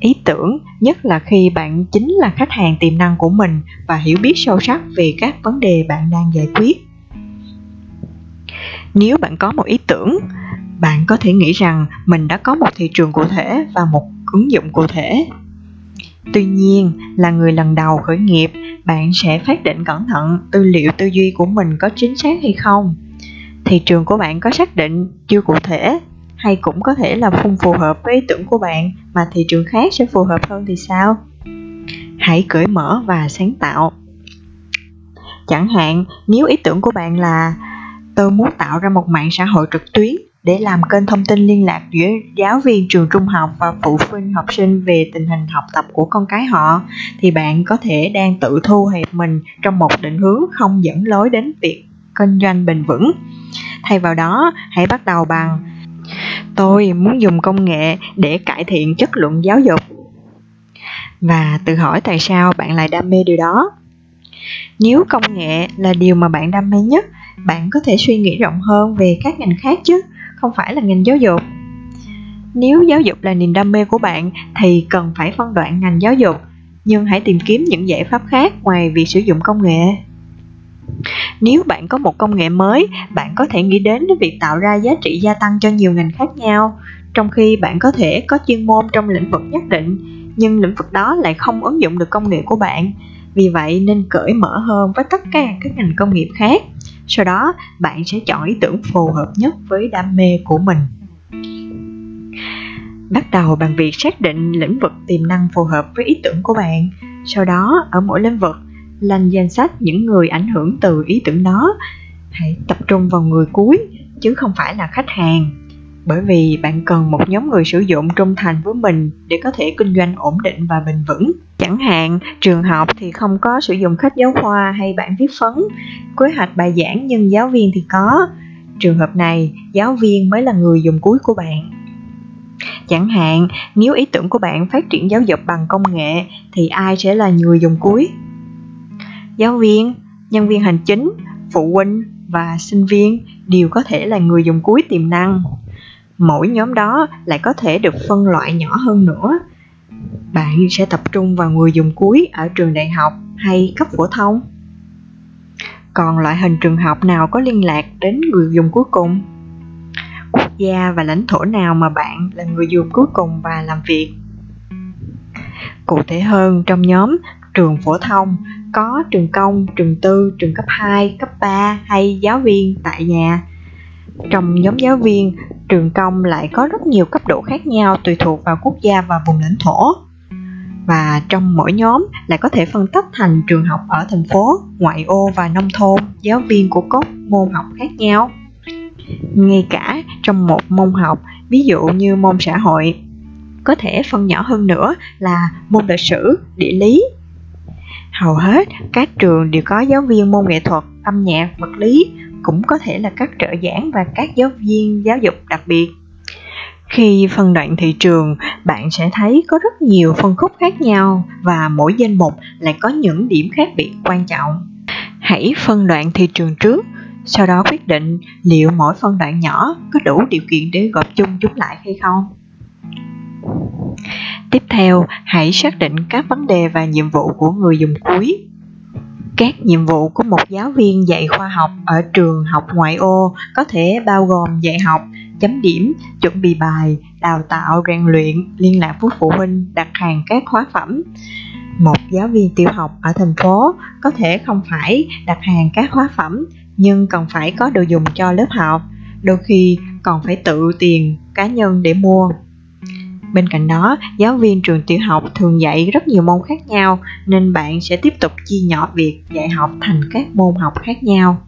Ý tưởng, nhất là khi bạn chính là khách hàng tiềm năng của mình và hiểu biết sâu sắc về các vấn đề bạn đang giải quyết. Nếu bạn có một ý tưởng, bạn có thể nghĩ rằng mình đã có một thị trường cụ thể và một ứng dụng cụ thể. Tuy nhiên, là người lần đầu khởi nghiệp, bạn sẽ phát định cẩn thận tư liệu tư duy của mình có chính xác hay không thị trường của bạn có xác định chưa cụ thể? Hay cũng có thể là không phù hợp với ý tưởng của bạn mà thị trường khác sẽ phù hợp hơn thì sao? Hãy cởi mở và sáng tạo. Chẳng hạn, nếu ý tưởng của bạn là tôi muốn tạo ra một mạng xã hội trực tuyến để làm kênh thông tin liên lạc giữa giáo viên trường trung học và phụ huynh học sinh về tình hình học tập của con cái họ, thì bạn có thể đang tự thu hẹp mình trong một định hướng không dẫn lối đến việc kinh doanh bền vững. Thay vào đó, hãy bắt đầu bằng, tôi muốn dùng công nghệ để cải thiện chất lượng giáo dục. Và tự hỏi tại sao bạn lại đam mê điều đó. Nếu công nghệ là điều mà bạn đam mê nhất, bạn có thể suy nghĩ rộng hơn về các ngành khác chứ, không phải là ngành giáo dục. Nếu giáo dục là niềm đam mê của bạn, thì cần phải phân đoạn ngành giáo dục, nhưng hãy tìm kiếm những giải pháp khác ngoài việc sử dụng công nghệ nếu bạn có một công nghệ mới, bạn có thể nghĩ đến việc tạo ra giá trị gia tăng cho nhiều ngành khác nhau. Trong khi bạn có thể có chuyên môn trong lĩnh vực nhất định, nhưng lĩnh vực đó lại không ứng dụng được công nghệ của bạn. Vì vậy nên cởi mở hơn với tất cả các ngành công nghiệp khác. Sau đó, bạn sẽ chọn ý tưởng phù hợp nhất với đam mê của mình. Bắt đầu bằng việc xác định lĩnh vực tiềm năng phù hợp với ý tưởng của bạn. Sau đó, ở mỗi lĩnh vực lên danh sách những người ảnh hưởng từ ý tưởng đó. Hãy tập trung vào người cuối, chứ không phải là khách hàng. Bởi vì bạn cần một nhóm người sử dụng trung thành với mình để có thể kinh doanh ổn định và bền vững. Chẳng hạn, trường học thì không có sử dụng khách giáo khoa hay bản viết phấn. Kế hoạch bài giảng nhưng giáo viên thì có. Trường hợp này, giáo viên mới là người dùng cuối của bạn. Chẳng hạn, nếu ý tưởng của bạn phát triển giáo dục bằng công nghệ, thì ai sẽ là người dùng cuối? Giáo viên, nhân viên hành chính, phụ huynh và sinh viên đều có thể là người dùng cuối tiềm năng. Mỗi nhóm đó lại có thể được phân loại nhỏ hơn nữa. Bạn sẽ tập trung vào người dùng cuối ở trường đại học hay cấp phổ thông. Còn loại hình trường học nào có liên lạc đến người dùng cuối cùng? Quốc gia và lãnh thổ nào mà bạn là người dùng cuối cùng và làm việc? Cụ thể hơn, trong nhóm trường phổ thông có trường công, trường tư, trường cấp 2, cấp 3 hay giáo viên tại nhà. Trong nhóm giáo viên, trường công lại có rất nhiều cấp độ khác nhau tùy thuộc vào quốc gia và vùng lãnh thổ và trong mỗi nhóm lại có thể phân tách thành trường học ở thành phố, ngoại ô và nông thôn, giáo viên của các môn học khác nhau. Ngay cả trong một môn học, ví dụ như môn xã hội, có thể phân nhỏ hơn nữa là môn lịch sử, địa lý. Hầu hết các trường đều có giáo viên môn nghệ thuật, âm nhạc, vật lý, cũng có thể là các trợ giảng và các giáo viên giáo dục đặc biệt. Khi phân đoạn thị trường bạn sẽ thấy có rất nhiều phân khúc khác nhau và mỗi danh mục lại có những điểm khác biệt quan trọng. Hãy phân đoạn thị trường trước sau đó quyết định liệu mỗi phân đoạn nhỏ có đủ điều kiện để gộp chung chúng lại hay không tiếp theo, hãy xác định các vấn đề và nhiệm vụ của người dùng cuối. Các nhiệm vụ của một giáo viên dạy khoa học ở trường học ngoại ô có thể bao gồm dạy học, chấm điểm, chuẩn bị bài, đào tạo, rèn luyện, liên lạc với phụ huynh, đặt hàng các hóa phẩm. Một giáo viên tiểu học ở thành phố có thể không phải đặt hàng các hóa phẩm, nhưng cần phải có đồ dùng cho lớp học. Đôi khi còn phải tự tiền cá nhân để mua bên cạnh đó, giáo viên trường tiểu học thường dạy rất nhiều môn khác nhau, nên bạn sẽ tiếp tục chia nhỏ việc dạy học thành các môn học khác nhau.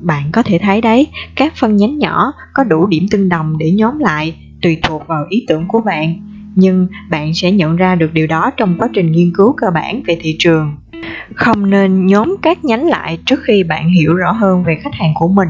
Bạn có thể thấy đấy, các phân nhánh nhỏ có đủ điểm tương đồng để nhóm lại, tùy thuộc vào ý tưởng của bạn. Nhưng bạn sẽ nhận ra được điều đó trong quá trình nghiên cứu cơ bản về thị trường. Không nên nhóm các nhánh lại trước khi bạn hiểu rõ hơn về khách hàng của mình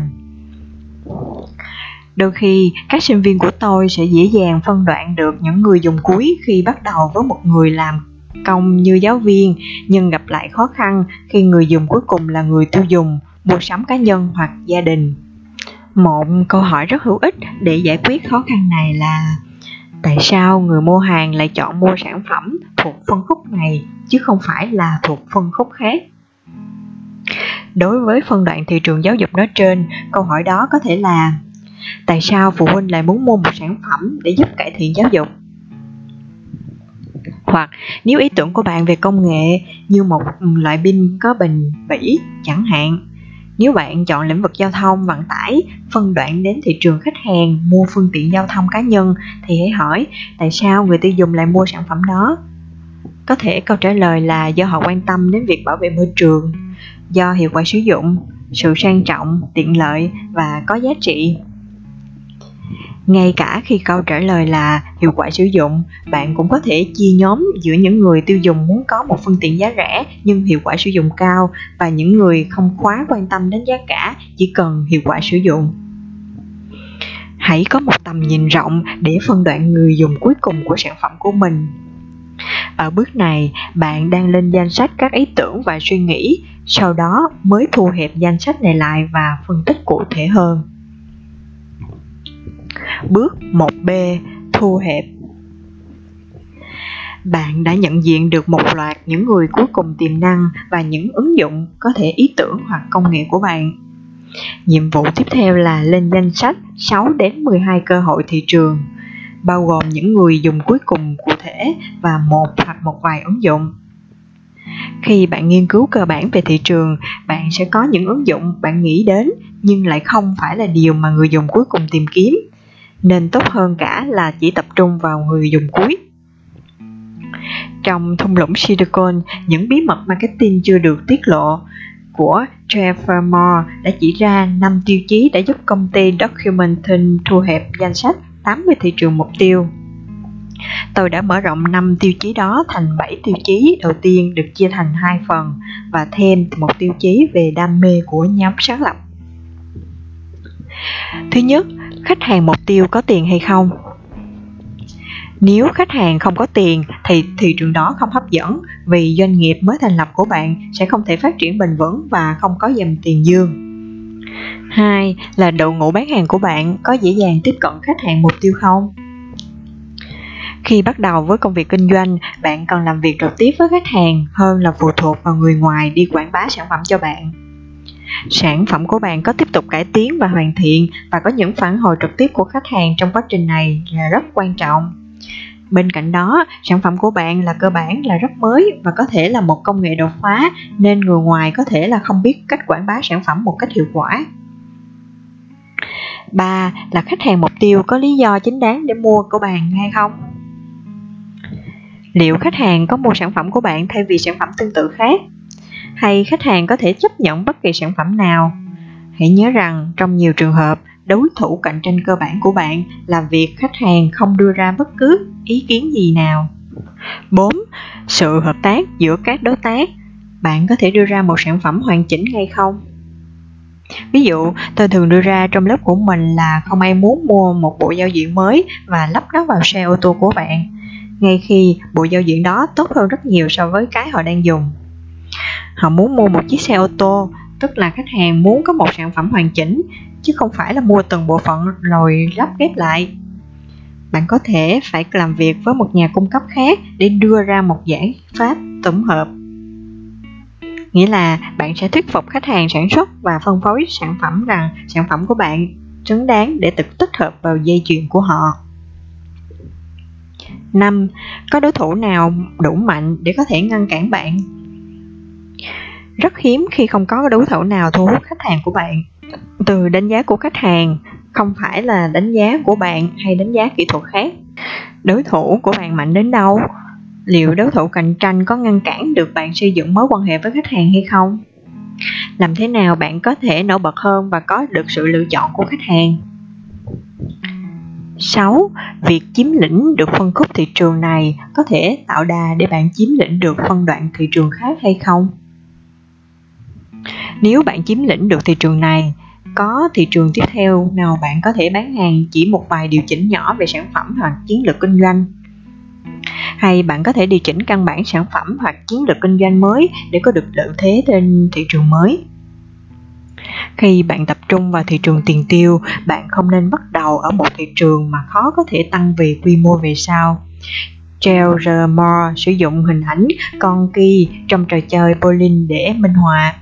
đôi khi, các sinh viên của tôi sẽ dễ dàng phân đoạn được những người dùng cuối khi bắt đầu với một người làm công như giáo viên, nhưng gặp lại khó khăn khi người dùng cuối cùng là người tiêu dùng, mua sắm cá nhân hoặc gia đình. Một câu hỏi rất hữu ích để giải quyết khó khăn này là, tại sao người mua hàng lại chọn mua sản phẩm thuộc phân khúc này chứ không phải là thuộc phân khúc khác? Đối với phân đoạn thị trường giáo dục nói trên, câu hỏi đó có thể là tại sao phụ huynh lại muốn mua một sản phẩm để giúp cải thiện giáo dục? Hoặc, nếu ý tưởng của bạn về công nghệ như một loại pin có bình bỉ chẳng hạn, nếu bạn chọn lĩnh vực giao thông, vận tải, phân đoạn đến thị trường khách hàng, mua phương tiện giao thông cá nhân, thì hãy hỏi, tại sao người tiêu dùng lại mua sản phẩm đó? Có thể câu trả lời là do họ quan tâm đến việc bảo vệ môi trường, do hiệu quả sử dụng, sự sang trọng, tiện lợi và có giá trị ngay cả khi câu trả lời là hiệu quả sử dụng, bạn cũng có thể chia nhóm giữa những người tiêu dùng muốn có một phương tiện giá rẻ nhưng hiệu quả sử dụng cao và những người không quá quan tâm đến giá cả chỉ cần hiệu quả sử dụng. Hãy có một tầm nhìn rộng để phân đoạn người dùng cuối cùng của sản phẩm của mình. Ở bước này, bạn đang lên danh sách các ý tưởng và suy nghĩ, sau đó mới thu hẹp danh sách này lại và phân tích cụ thể hơn. Bước 1B thu hẹp bạn đã nhận diện được một loạt những người cuối cùng tiềm năng và những ứng dụng có thể ý tưởng hoặc công nghệ của bạn. Nhiệm vụ tiếp theo là lên danh sách 6 đến 12 cơ hội thị trường, bao gồm những người dùng cuối cùng cụ thể và một hoặc một vài ứng dụng. Khi bạn nghiên cứu cơ bản về thị trường, bạn sẽ có những ứng dụng bạn nghĩ đến nhưng lại không phải là điều mà người dùng cuối cùng tìm kiếm nên tốt hơn cả là chỉ tập trung vào người dùng cuối. Trong thung lũng Silicon, những bí mật marketing chưa được tiết lộ của Trevor Moore đã chỉ ra 5 tiêu chí đã giúp công ty Documentum thu hẹp danh sách 80 thị trường mục tiêu. Tôi đã mở rộng 5 tiêu chí đó thành 7 tiêu chí đầu tiên được chia thành hai phần và thêm một tiêu chí về đam mê của nhóm sáng lập. Thứ nhất, khách hàng mục tiêu có tiền hay không nếu khách hàng không có tiền thì thị trường đó không hấp dẫn vì doanh nghiệp mới thành lập của bạn sẽ không thể phát triển bền vững và không có dòng tiền dương. Hai là đội ngũ bán hàng của bạn có dễ dàng tiếp cận khách hàng mục tiêu không? Khi bắt đầu với công việc kinh doanh, bạn cần làm việc trực tiếp với khách hàng hơn là phụ thuộc vào người ngoài đi quảng bá sản phẩm cho bạn sản phẩm của bạn có tiếp tục cải tiến và hoàn thiện và có những phản hồi trực tiếp của khách hàng trong quá trình này là rất quan trọng. Bên cạnh đó, sản phẩm của bạn là cơ bản, là rất mới và có thể là một công nghệ đột phá nên người ngoài có thể là không biết cách quảng bá sản phẩm một cách hiệu quả. Ba, là khách hàng mục tiêu có lý do chính đáng để mua của bạn hay không? Liệu khách hàng có mua sản phẩm của bạn thay vì sản phẩm tương tự khác? Hay khách hàng có thể chấp nhận bất kỳ sản phẩm nào. Hãy nhớ rằng trong nhiều trường hợp, đối thủ cạnh tranh cơ bản của bạn là việc khách hàng không đưa ra bất cứ ý kiến gì nào. 4. Sự hợp tác giữa các đối tác. Bạn có thể đưa ra một sản phẩm hoàn chỉnh hay không? Ví dụ, tôi thường đưa ra trong lớp của mình là không ai muốn mua một bộ giao diện mới và lắp nó vào xe ô tô của bạn, ngay khi bộ giao diện đó tốt hơn rất nhiều so với cái họ đang dùng. Họ muốn mua một chiếc xe ô tô, tức là khách hàng muốn có một sản phẩm hoàn chỉnh, chứ không phải là mua từng bộ phận rồi lắp ghép lại. Bạn có thể phải làm việc với một nhà cung cấp khác để đưa ra một giải pháp tổng hợp nghĩa là bạn sẽ thuyết phục khách hàng sản xuất và phân phối sản phẩm rằng sản phẩm của bạn xứng đáng để tự tích hợp vào dây chuyền của họ 5. Có đối thủ nào đủ mạnh để có thể ngăn cản bạn? Rất hiếm khi không có đối thủ nào thu hút khách hàng của bạn. Từ đánh giá của khách hàng, không phải là đánh giá của bạn hay đánh giá kỹ thuật khác. Đối thủ của bạn mạnh đến đâu liệu đối thủ cạnh tranh có ngăn cản được bạn xây dựng mối quan hệ với khách hàng hay không làm thế nào bạn có thể nổi bật hơn và có được sự lựa chọn của khách hàng 6. Việc chiếm lĩnh được phân khúc thị trường này có thể tạo đà để bạn chiếm lĩnh được phân đoạn thị trường khác hay không? Nếu bạn chiếm lĩnh được thị trường này, có thị trường tiếp theo nào bạn có thể bán hàng chỉ một vài điều chỉnh nhỏ về sản phẩm hoặc chiến lược kinh doanh? Hay bạn có thể điều chỉnh căn bản sản phẩm hoặc chiến lược kinh doanh mới để có được lợi thế trên thị trường mới? Khi bạn tập trung vào thị trường tiền tiêu bạn không nên bắt đầu ở một thị trường mà khó có thể tăng về quy mô về sau. Gerald Moore sử dụng hình ảnh con kỳ trong trò chơi bowling để minh họa.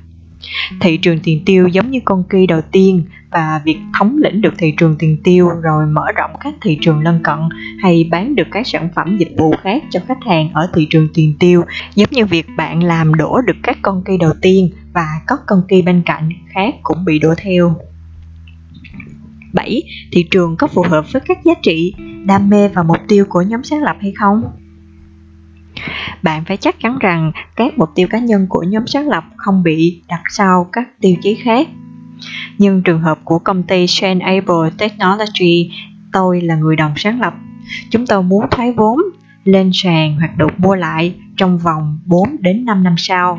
Thị trường tiền tiêu giống như con kỳ đầu tiên và việc thống lĩnh được thị trường tiền tiêu rồi mở rộng các thị trường lân cận hay bán được các sản phẩm dịch vụ khác cho khách hàng ở thị trường tiền tiêu giống như việc bạn làm đổ được các con kỳ đầu tiên và các con kỳ bên cạnh khác cũng bị đổ theo 7. Thị trường có phù hợp với các giá trị, đam mê và mục tiêu của nhóm sáng lập hay không? Bạn phải chắc chắn rằng các mục tiêu cá nhân của nhóm sáng lập không bị đặt sau các tiêu chí khác. Nhưng trường hợp của công ty Shenable Technology, tôi là người đồng sáng lập. Chúng tôi muốn thoái vốn lên sàn hoặc được mua lại trong vòng 4 đến 5 năm sau.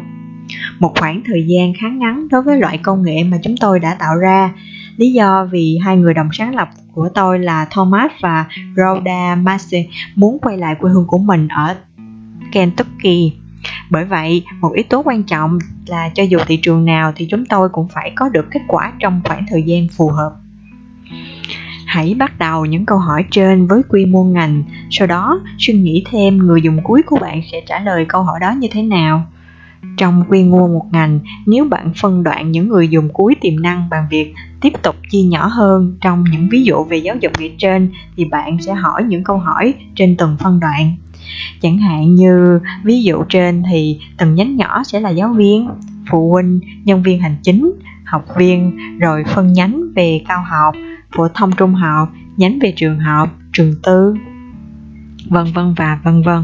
Một khoảng thời gian khá ngắn đối với loại công nghệ mà chúng tôi đã tạo ra. Lý do vì hai người đồng sáng lập của tôi là Thomas và Rhoda Massey muốn quay lại quê hương của mình ở Kentucky. Bởi vậy, một yếu tố quan trọng là cho dù thị trường nào thì chúng tôi cũng phải có được kết quả trong khoảng thời gian phù hợp. Hãy bắt đầu những câu hỏi trên với quy mô ngành, sau đó suy nghĩ thêm người dùng cuối của bạn sẽ trả lời câu hỏi đó như thế nào. Trong quy mô một ngành, nếu bạn phân đoạn những người dùng cuối tiềm năng bằng việc tiếp tục chia nhỏ hơn trong những ví dụ về giáo dục nghệ trên thì bạn sẽ hỏi những câu hỏi trên từng phân đoạn chẳng hạn như, ví dụ trên thì từng nhánh nhỏ sẽ là giáo viên, phụ huynh, nhân viên hành chính, học viên, rồi phân nhánh về cao học, phổ thông trung học, nhánh về trường học, trường tư, vân vân và vân vân.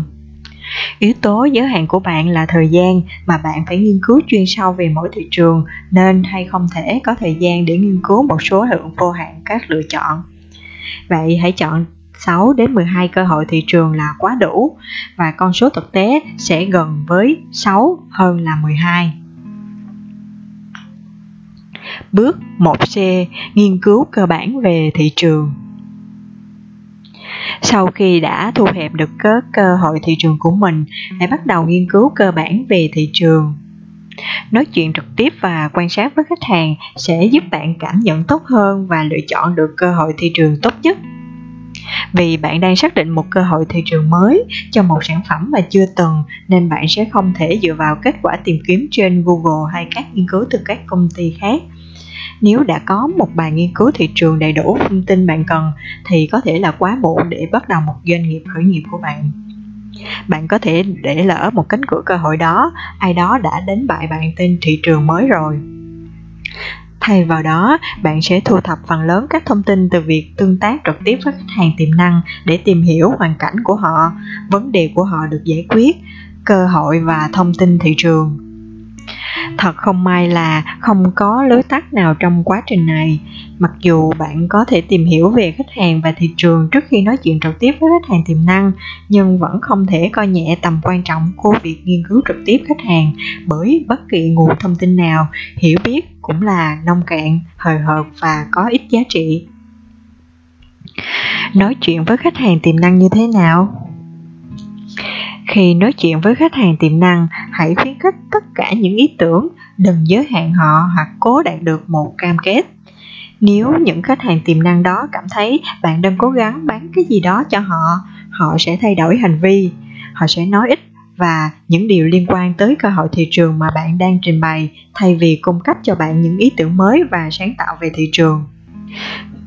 Yếu tố giới hạn của bạn là thời gian mà bạn phải nghiên cứu chuyên sâu về mỗi thị trường nên hay không thể có thời gian để nghiên cứu một số lượng vô hạn các lựa chọn. Vậy hãy chọn 6 đến 12 cơ hội thị trường là quá đủ và con số thực tế sẽ gần với 6 hơn là 12. Bước 1C nghiên cứu cơ bản về thị trường. Sau khi đã thu hẹp được các cơ hội thị trường của mình, hãy bắt đầu nghiên cứu cơ bản về thị trường. Nói chuyện trực tiếp và quan sát với khách hàng sẽ giúp bạn cảm nhận tốt hơn và lựa chọn được cơ hội thị trường tốt nhất vì bạn đang xác định một cơ hội thị trường mới cho một sản phẩm mà chưa từng, nên bạn sẽ không thể dựa vào kết quả tìm kiếm trên Google hay các nghiên cứu từ các công ty khác. Nếu đã có một bài nghiên cứu thị trường đầy đủ thông tin bạn cần, thì có thể là quá muộn để bắt đầu một doanh nghiệp khởi nghiệp của bạn bạn có thể để lỡ một cánh cửa cơ hội đó, ai đó đã đánh bại bạn trên thị trường mới rồi Thay vào đó, bạn sẽ thu thập phần lớn các thông tin từ việc tương tác trực tiếp với khách hàng tiềm năng để tìm hiểu hoàn cảnh của họ, vấn đề của họ được giải quyết, cơ hội và thông tin thị trường. Thật không may là không có lối tắt nào trong quá trình này. Mặc dù bạn có thể tìm hiểu về khách hàng và thị trường trước khi nói chuyện trực tiếp với khách hàng tiềm năng, nhưng vẫn không thể coi nhẹ tầm quan trọng của việc nghiên cứu trực tiếp khách hàng bởi bất kỳ nguồn thông tin nào, hiểu biết cũng là nông cạn, hời hợt và có ít giá trị. Nói chuyện với khách hàng tiềm năng như thế nào? Khi nói chuyện với khách hàng tiềm năng, hãy khuyến khích tất cả những ý tưởng, đừng giới hạn họ hoặc cố đạt được một cam kết. Nếu những khách hàng tiềm năng đó cảm thấy bạn đang cố gắng bán cái gì đó cho họ, họ sẽ thay đổi hành vi, họ sẽ nói ít và những điều liên quan tới cơ hội thị trường mà bạn đang trình bày thay vì cung cấp cho bạn những ý tưởng mới và sáng tạo về thị trường.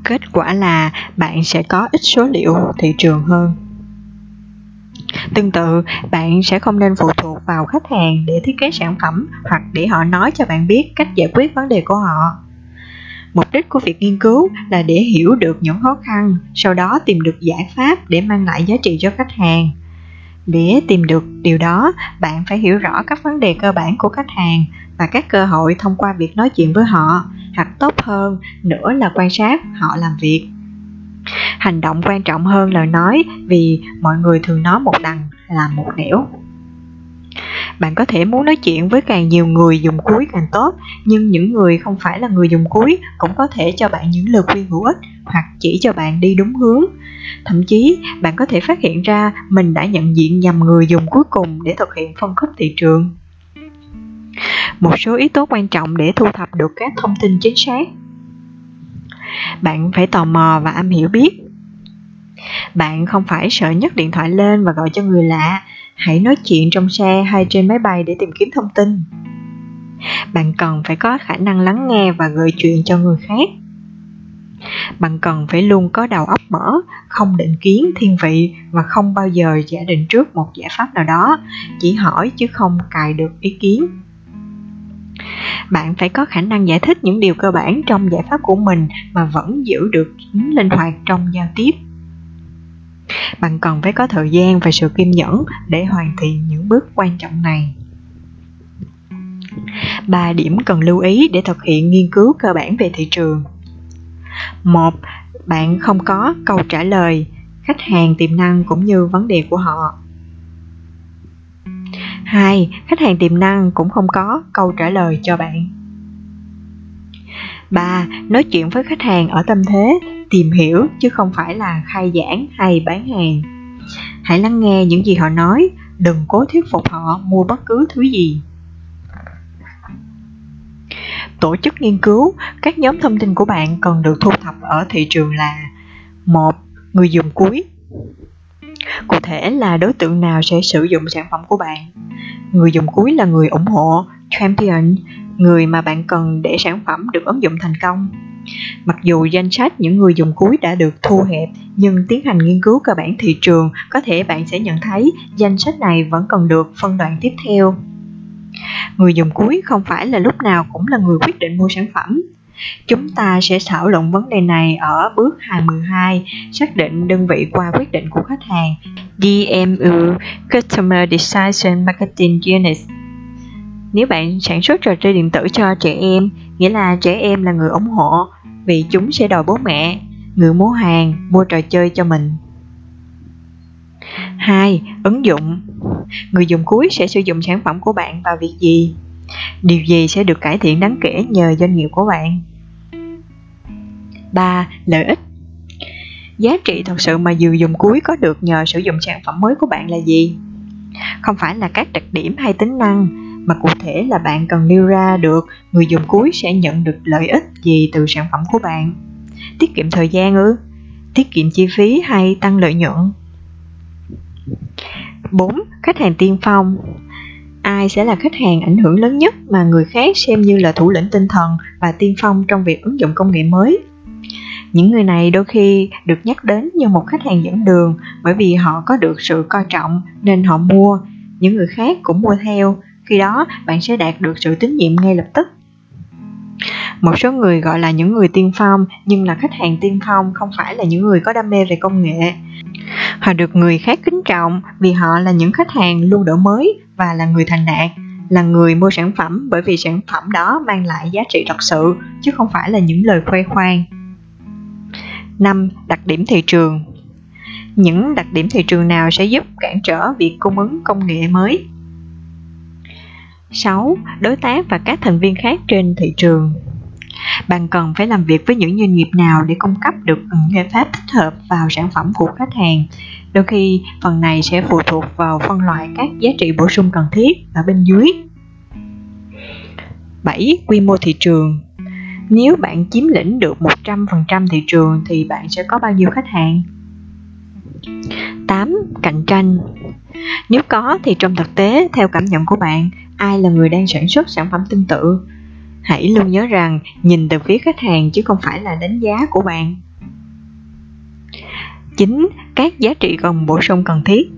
Kết quả là bạn sẽ có ít số liệu thị trường hơn. Tương tự, bạn sẽ không nên phụ thuộc vào khách hàng để thiết kế sản phẩm hoặc để họ nói cho bạn biết cách giải quyết vấn đề của họ. Mục đích của việc nghiên cứu là để hiểu được những khó khăn, sau đó tìm được giải pháp để mang lại giá trị cho khách hàng. Để tìm được điều đó, bạn phải hiểu rõ các vấn đề cơ bản của khách hàng và các cơ hội thông qua việc nói chuyện với họ, hoặc tốt hơn nữa là quan sát họ làm việc hành động quan trọng hơn lời nói, vì mọi người thường nói một đằng là một nẻo. Bạn có thể muốn nói chuyện với càng nhiều người dùng cuối càng tốt, nhưng những người không phải là người dùng cuối cũng có thể cho bạn những lời khuyên hữu ích hoặc chỉ cho bạn đi đúng hướng. Thậm chí, bạn có thể phát hiện ra mình đã nhận diện nhầm người dùng cuối cùng để thực hiện phân khúc thị trường. Một số yếu tố quan trọng để thu thập được các thông tin chính xác bạn phải tò mò và am hiểu biết. Bạn không phải sợ nhấc điện thoại lên và gọi cho người lạ. Hãy nói chuyện trong xe hay trên máy bay để tìm kiếm thông tin. Bạn cần phải có khả năng lắng nghe và gợi chuyện cho người khác. Bạn cần phải luôn có đầu óc mở, không định kiến thiên vị và không bao giờ giả định trước một giải pháp nào đó. Chỉ hỏi chứ không cài được ý kiến bạn phải có khả năng giải thích những điều cơ bản trong giải pháp của mình mà vẫn giữ được tính linh hoạt trong giao tiếp. Bạn cần phải có thời gian và sự kiên nhẫn để hoàn thiện những bước quan trọng này. Ba điểm cần lưu ý để thực hiện nghiên cứu cơ bản về thị trường. Một, bạn không có câu trả lời. Khách hàng, tiềm năng cũng như vấn đề của họ. 2. Khách hàng tiềm năng cũng không có câu trả lời cho bạn. 3. Nói chuyện với khách hàng ở tâm thế tìm hiểu chứ không phải là khai giảng hay bán hàng. Hãy lắng nghe những gì họ nói, đừng cố thuyết phục họ mua bất cứ thứ gì. Tổ chức nghiên cứu, các nhóm thông tin của bạn cần được thu thập ở thị trường là một Người dùng cuối Cụ thể là đối tượng nào sẽ sử dụng sản phẩm của bạn Người dùng cuối là người ủng hộ, champion, người mà bạn cần để sản phẩm được ứng dụng thành công. Mặc dù danh sách những người dùng cuối đã được thu hẹp, nhưng tiến hành nghiên cứu cơ bản thị trường, có thể bạn sẽ nhận thấy danh sách này vẫn còn được phân đoạn tiếp theo. Người dùng cuối không phải là lúc nào cũng là người quyết định mua sản phẩm. Chúng ta sẽ thảo luận vấn đề này ở bước 22, xác định đơn vị qua quyết định của khách hàng, DMU, Customer Decision Marketing Unit. Nếu bạn sản xuất trò chơi điện tử cho trẻ em, nghĩa là trẻ em là người ủng hộ, vì chúng sẽ đòi bố mẹ, người mua hàng, mua trò chơi cho mình. 2. Ứng dụng Người dùng cuối sẽ sử dụng sản phẩm của bạn vào việc gì? Điều gì sẽ được cải thiện đáng kể nhờ doanh nghiệp của bạn? 3. Lợi ích Giá trị thật sự mà dù dùng cuối có được nhờ sử dụng sản phẩm mới của bạn là gì? Không phải là các đặc điểm hay tính năng, mà cụ thể là bạn cần nêu ra được người dùng cuối sẽ nhận được lợi ích gì từ sản phẩm của bạn. Tiết kiệm thời gian ư? Tiết kiệm chi phí hay tăng lợi nhuận? 4. Khách hàng tiên phong ai sẽ là khách hàng ảnh hưởng lớn nhất mà người khác xem như là thủ lĩnh tinh thần và tiên phong trong việc ứng dụng công nghệ mới. Những người này đôi khi được nhắc đến như một khách hàng dẫn đường bởi vì họ có được sự coi trọng nên họ mua. Những người khác cũng mua theo, khi đó bạn sẽ đạt được sự tín nhiệm ngay lập tức. Một số người gọi là những người tiên phong nhưng là khách hàng tiên phong không phải là những người có đam mê về công nghệ họ được người khác kính trọng vì họ là những khách hàng luôn đổi mới và là người thành đạt, là người mua sản phẩm bởi vì sản phẩm đó mang lại giá trị thật sự, chứ không phải là những lời khoe khoang 5. Đặc điểm thị trường Những đặc điểm thị trường nào sẽ giúp cản trở việc cung ứng công nghệ mới? 6. Đối tác và các thành viên khác trên thị trường bạn cần phải làm việc với những doanh nghiệp nào để cung cấp được những giải pháp thích hợp vào sản phẩm của khách hàng đôi khi phần này sẽ phụ thuộc vào phân loại các giá trị bổ sung cần thiết ở bên dưới 7. Quy mô thị trường Nếu bạn chiếm lĩnh được 100% thị trường thì bạn sẽ có bao nhiêu khách hàng? 8. Cạnh tranh Nếu có thì trong thực tế, theo cảm nhận của bạn, ai là người đang sản xuất sản phẩm tương tự? Hãy luôn nhớ rằng nhìn từ phía khách hàng chứ không phải là đánh giá của bạn. 9. Các giá trị cần bổ sung cần thiết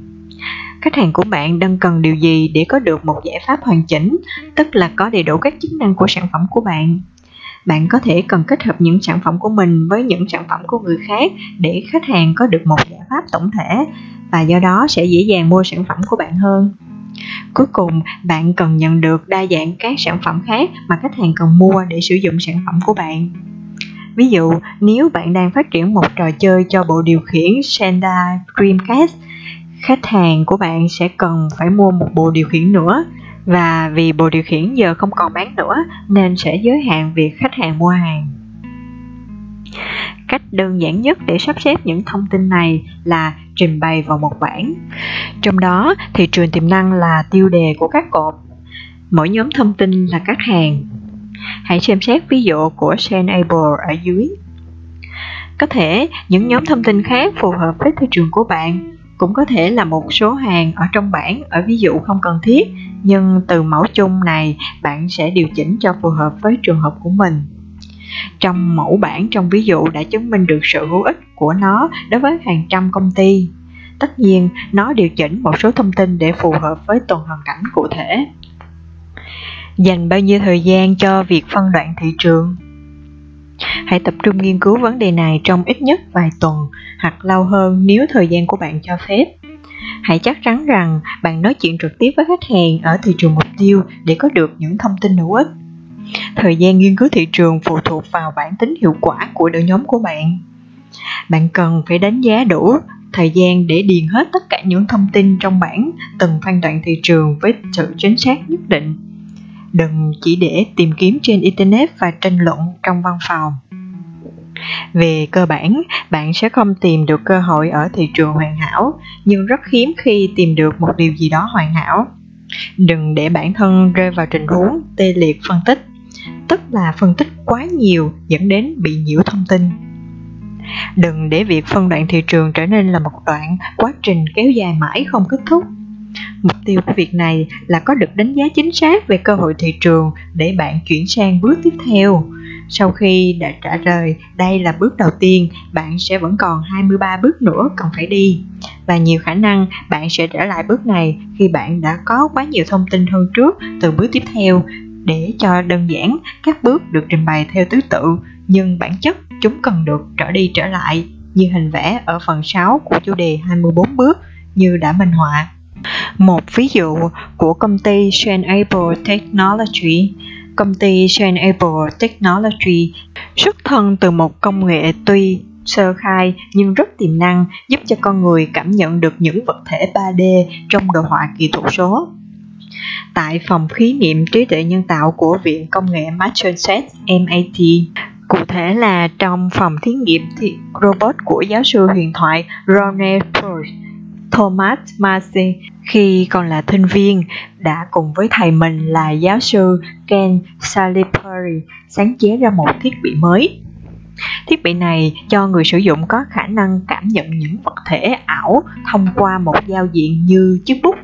Khách hàng của bạn đang cần điều gì để có được một giải pháp hoàn chỉnh, tức là có đầy đủ các chức năng của sản phẩm của bạn. Bạn có thể cần kết hợp những sản phẩm của mình với những sản phẩm của người khác để khách hàng có được một giải pháp tổng thể và do đó sẽ dễ dàng mua sản phẩm của bạn hơn. Cuối cùng, bạn cần nhận được đa dạng các sản phẩm khác mà khách hàng cần mua để sử dụng sản phẩm của bạn. Ví dụ, nếu bạn đang phát triển một trò chơi cho bộ điều khiển Senda Dreamcast, khách hàng của bạn sẽ cần phải mua một bộ điều khiển nữa và vì bộ điều khiển giờ không còn bán nữa nên sẽ giới hạn việc khách hàng mua hàng. Cách đơn giản nhất để sắp xếp những thông tin này là trình bày vào một bảng. Trong đó, thị trường tiềm năng là tiêu đề của các cột. Mỗi nhóm thông tin là khách hàng. Hãy xem xét ví dụ của Shanable ở dưới. Có thể những nhóm thông tin khác phù hợp với thị trường của bạn cũng có thể là một số hàng ở trong bảng ở ví dụ không cần thiết nhưng từ mẫu chung này bạn sẽ điều chỉnh cho phù hợp với trường hợp của mình trong mẫu bản, trong ví dụ đã chứng minh được sự hữu ích của nó đối với hàng trăm công ty. Tất nhiên, nó điều chỉnh một số thông tin để phù hợp với từng hoàn cảnh cụ thể. Dành bao nhiêu thời gian cho việc phân đoạn thị trường? Hãy tập trung nghiên cứu vấn đề này trong ít nhất vài tuần hoặc lâu hơn nếu thời gian của bạn cho phép. Hãy chắc chắn rằng bạn nói chuyện trực tiếp với khách hàng ở thị trường mục tiêu để có được những thông tin hữu ích thời gian nghiên cứu thị trường phụ thuộc vào bản tính hiệu quả của đội nhóm của bạn. Bạn cần phải đánh giá đủ thời gian để điền hết tất cả những thông tin trong bảng, từng phân đoạn thị trường với sự chính xác nhất định. Đừng chỉ để tìm kiếm trên internet và tranh luận trong văn phòng. Về cơ bản, bạn sẽ không tìm được cơ hội ở thị trường hoàn hảo, nhưng rất hiếm khi tìm được một điều gì đó hoàn hảo. Đừng để bản thân rơi vào tình huống tê liệt phân tích tức là phân tích quá nhiều dẫn đến bị nhiễu thông tin. Đừng để việc phân đoạn thị trường trở nên là một đoạn quá trình kéo dài mãi không kết thúc. Mục tiêu của việc này là có được đánh giá chính xác về cơ hội thị trường để bạn chuyển sang bước tiếp theo. Sau khi đã trả lời, đây là bước đầu tiên, bạn sẽ vẫn còn 23 bước nữa cần phải đi. Và nhiều khả năng bạn sẽ trở lại bước này khi bạn đã có quá nhiều thông tin hơn trước từ bước tiếp theo để cho đơn giản các bước được trình bày theo thứ tự, nhưng bản chất chúng cần được trở đi trở lại, như hình vẽ ở phần 6 của chủ đề 24 bước như đã minh họa. Một ví dụ của công ty Shenable Technology Công ty Shenable Technology xuất thân từ một công nghệ tuy sơ khai nhưng rất tiềm năng, giúp cho con người cảm nhận được những vật thể 3D trong đồ họa kỹ thuật số tại phòng thí nghiệm trí tuệ nhân tạo của Viện Công nghệ Massachusetts MIT. Cụ thể là trong phòng thí nghiệm robot của giáo sư huyền thoại Ronald Proust, Thomas Marcy khi còn là sinh viên đã cùng với thầy mình là giáo sư Ken Salisbury sáng chế ra một thiết bị mới. Thiết bị này cho người sử dụng có khả năng cảm nhận những vật thể ảo thông qua một giao diện như chiếc bút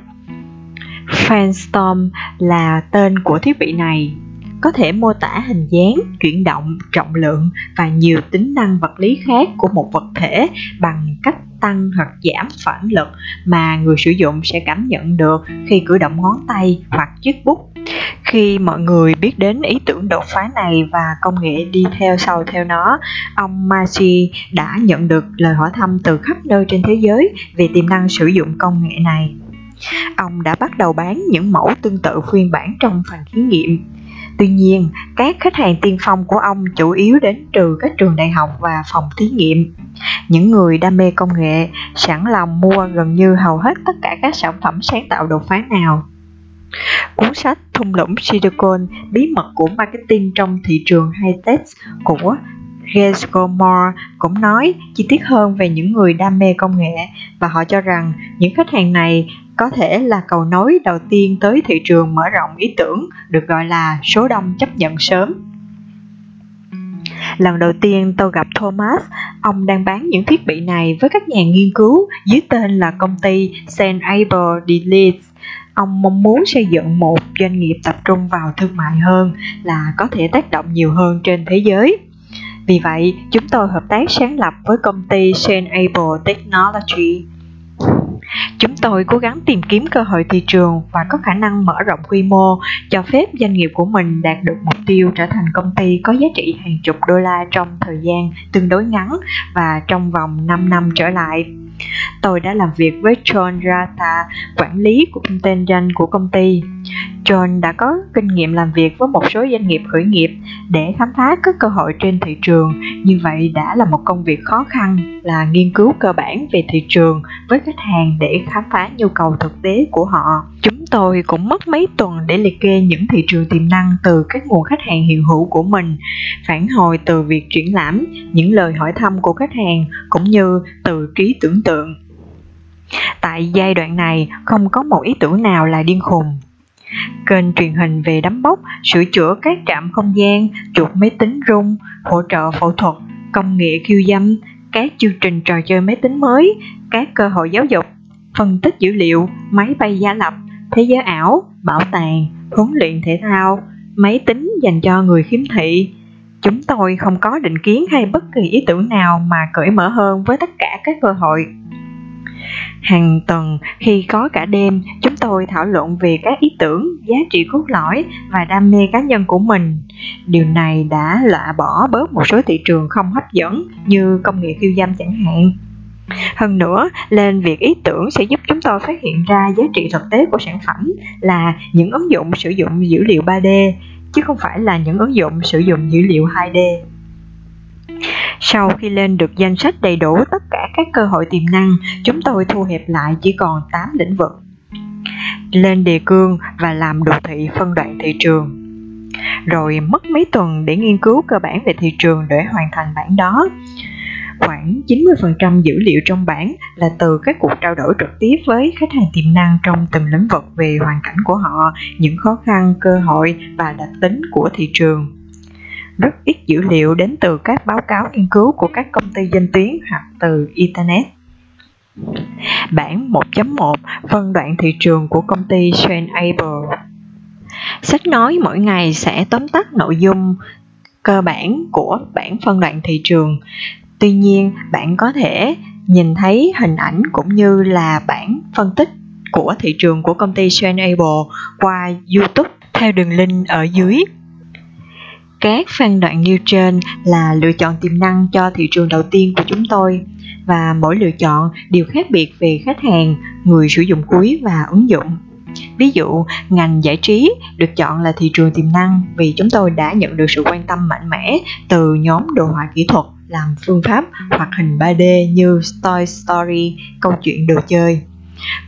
Fanstorm là tên của thiết bị này có thể mô tả hình dáng, chuyển động, trọng lượng và nhiều tính năng vật lý khác của một vật thể bằng cách tăng hoặc giảm phản lực mà người sử dụng sẽ cảm nhận được khi cử động ngón tay hoặc chiếc bút. Khi mọi người biết đến ý tưởng đột phá này và công nghệ đi theo sau theo nó, ông Machi đã nhận được lời hỏi thăm từ khắp nơi trên thế giới về tiềm năng sử dụng công nghệ này Ông đã bắt đầu bán những mẫu tương tự phiên bản trong phần thí nghiệm. Tuy nhiên, các khách hàng tiên phong của ông chủ yếu đến từ các trường đại học và phòng thí nghiệm. Những người đam mê công nghệ sẵn lòng mua gần như hầu hết tất cả các sản phẩm sáng tạo đột phá nào. Cuốn sách Thung lũng Silicon, bí mật của marketing trong thị trường high-tech của Gesco Moore cũng nói chi tiết hơn về những người đam mê công nghệ và họ cho rằng những khách hàng này có thể là cầu nối đầu tiên tới thị trường mở rộng ý tưởng được gọi là số đông chấp nhận sớm. Lần đầu tiên tôi gặp Thomas, ông đang bán những thiết bị này với các nhà nghiên cứu dưới tên là công ty St. Abel Leeds. Ông mong muốn xây dựng một doanh nghiệp tập trung vào thương mại hơn là có thể tác động nhiều hơn trên thế giới. Vì vậy, chúng tôi hợp tác sáng lập với công ty St. Abel Technology Chúng tôi cố gắng tìm kiếm cơ hội thị trường và có khả năng mở rộng quy mô, cho phép doanh nghiệp của mình đạt được mục tiêu trở thành công ty có giá trị hàng chục đô la trong thời gian tương đối ngắn và trong vòng 5 năm trở lại. Tôi đã làm việc với John Rata, quản lý của tên danh của công ty. John đã có kinh nghiệm làm việc với một số doanh nghiệp khởi nghiệp để khám phá các cơ hội trên thị trường. Như vậy đã là một công việc khó khăn là nghiên cứu cơ bản về thị trường với khách hàng để khám phá nhu cầu thực tế của họ. Chúng tôi cũng mất mấy tuần để liệt kê những thị trường tiềm năng từ các nguồn khách hàng hiện hữu của mình, phản hồi từ việc triển lãm, những lời hỏi thăm của khách hàng cũng như từ trí tưởng tượng. Tại giai đoạn này, không có một ý tưởng nào là điên khùng kênh truyền hình về đấm bốc, sửa chữa các trạm không gian, chuột máy tính rung, hỗ trợ phẫu thuật, công nghệ khiêu dâm, các chương trình trò chơi máy tính mới, các cơ hội giáo dục, phân tích dữ liệu, máy bay giả lập, thế giới ảo, bảo tàng, huấn luyện thể thao, máy tính dành cho người khiếm thị. Chúng tôi không có định kiến hay bất kỳ ý tưởng nào mà cởi mở hơn với tất cả các cơ hội Hàng tuần khi có cả đêm, chúng tôi thảo luận về các ý tưởng, giá trị cốt lõi và đam mê cá nhân của mình. Điều này đã loại bỏ bớt một số thị trường không hấp dẫn như công nghệ khiêu dâm chẳng hạn. Hơn nữa, lên việc ý tưởng sẽ giúp chúng tôi phát hiện ra giá trị thực tế của sản phẩm là những ứng dụng sử dụng dữ liệu 3D, chứ không phải là những ứng dụng sử dụng dữ liệu 2D. Sau khi lên được danh sách đầy đủ tất cả các cơ hội tiềm năng, chúng tôi thu hẹp lại chỉ còn 8 lĩnh vực. Lên đề cương và làm đồ thị phân đoạn thị trường. Rồi mất mấy tuần để nghiên cứu cơ bản về thị trường để hoàn thành bản đó. Khoảng 90% dữ liệu trong bản là từ các cuộc trao đổi trực tiếp với khách hàng tiềm năng trong từng lĩnh vực về hoàn cảnh của họ, những khó khăn, cơ hội và đặc tính của thị trường rất ít dữ liệu đến từ các báo cáo nghiên cứu của các công ty danh tuyến hoặc từ Internet. Bản 1.1 phân đoạn thị trường của công ty Swan Able Sách nói mỗi ngày sẽ tóm tắt nội dung cơ bản của bản phân đoạn thị trường. Tuy nhiên, bạn có thể nhìn thấy hình ảnh cũng như là bản phân tích của thị trường của công ty Swan qua YouTube theo đường link ở dưới các phân đoạn nêu trên là lựa chọn tiềm năng cho thị trường đầu tiên của chúng tôi và mỗi lựa chọn đều khác biệt về khách hàng, người sử dụng cuối và ứng dụng. Ví dụ, ngành giải trí được chọn là thị trường tiềm năng vì chúng tôi đã nhận được sự quan tâm mạnh mẽ từ nhóm đồ họa kỹ thuật làm phương pháp hoạt hình 3D như Toy Story, câu chuyện đồ chơi.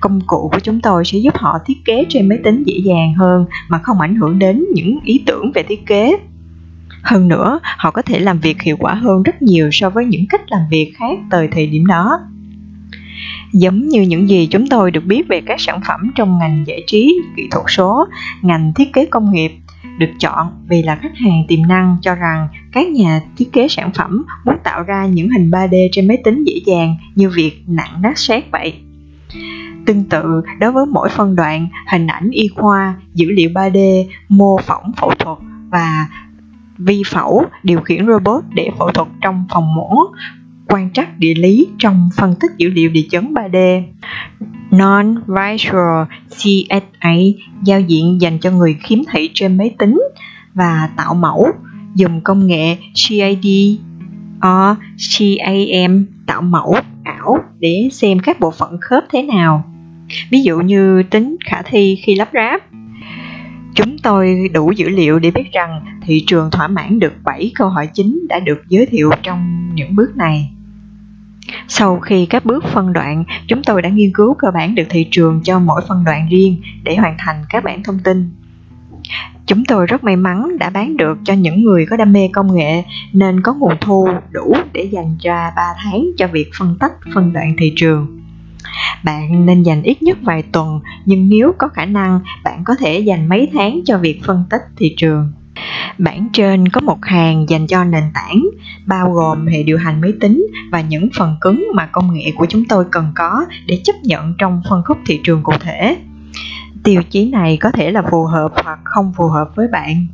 Công cụ của chúng tôi sẽ giúp họ thiết kế trên máy tính dễ dàng hơn mà không ảnh hưởng đến những ý tưởng về thiết kế hơn nữa, họ có thể làm việc hiệu quả hơn rất nhiều so với những cách làm việc khác từ thời điểm đó. Giống như những gì chúng tôi được biết về các sản phẩm trong ngành giải trí, kỹ thuật số, ngành thiết kế công nghiệp, được chọn vì là khách hàng tiềm năng cho rằng các nhà thiết kế sản phẩm muốn tạo ra những hình 3D trên máy tính dễ dàng như việc nặng nát xét vậy. Tương tự, đối với mỗi phân đoạn, hình ảnh y khoa, dữ liệu 3D, mô phỏng phẫu thuật và vi phẫu điều khiển robot để phẫu thuật trong phòng mổ quan trắc địa lý trong phân tích dữ liệu địa chấn 3D Non-Visual CSA giao diện dành cho người khiếm thị trên máy tính và tạo mẫu, dùng công nghệ CAD or CAM tạo mẫu ảo để xem các bộ phận khớp thế nào ví dụ như tính khả thi khi lắp ráp. Chúng tôi đủ dữ liệu để biết rằng thị trường thỏa mãn được 7 câu hỏi chính đã được giới thiệu trong những bước này. Sau khi các bước phân đoạn, chúng tôi đã nghiên cứu cơ bản được thị trường cho mỗi phân đoạn riêng để hoàn thành các bản thông tin. Chúng tôi rất may mắn đã bán được cho những người có đam mê công nghệ nên có nguồn thu đủ để dành ra 3 tháng cho việc phân tách phân đoạn thị trường. Bạn nên dành ít nhất vài tuần, nhưng nếu có khả năng, bạn có thể dành mấy tháng cho việc phân tích thị trường. Bản trên có một hàng dành cho nền tảng, bao gồm hệ điều hành máy tính và những phần cứng mà công nghệ của chúng tôi cần có để chấp nhận trong phân khúc thị trường cụ thể. Tiêu chí này có thể là phù hợp hoặc không phù hợp với bạn,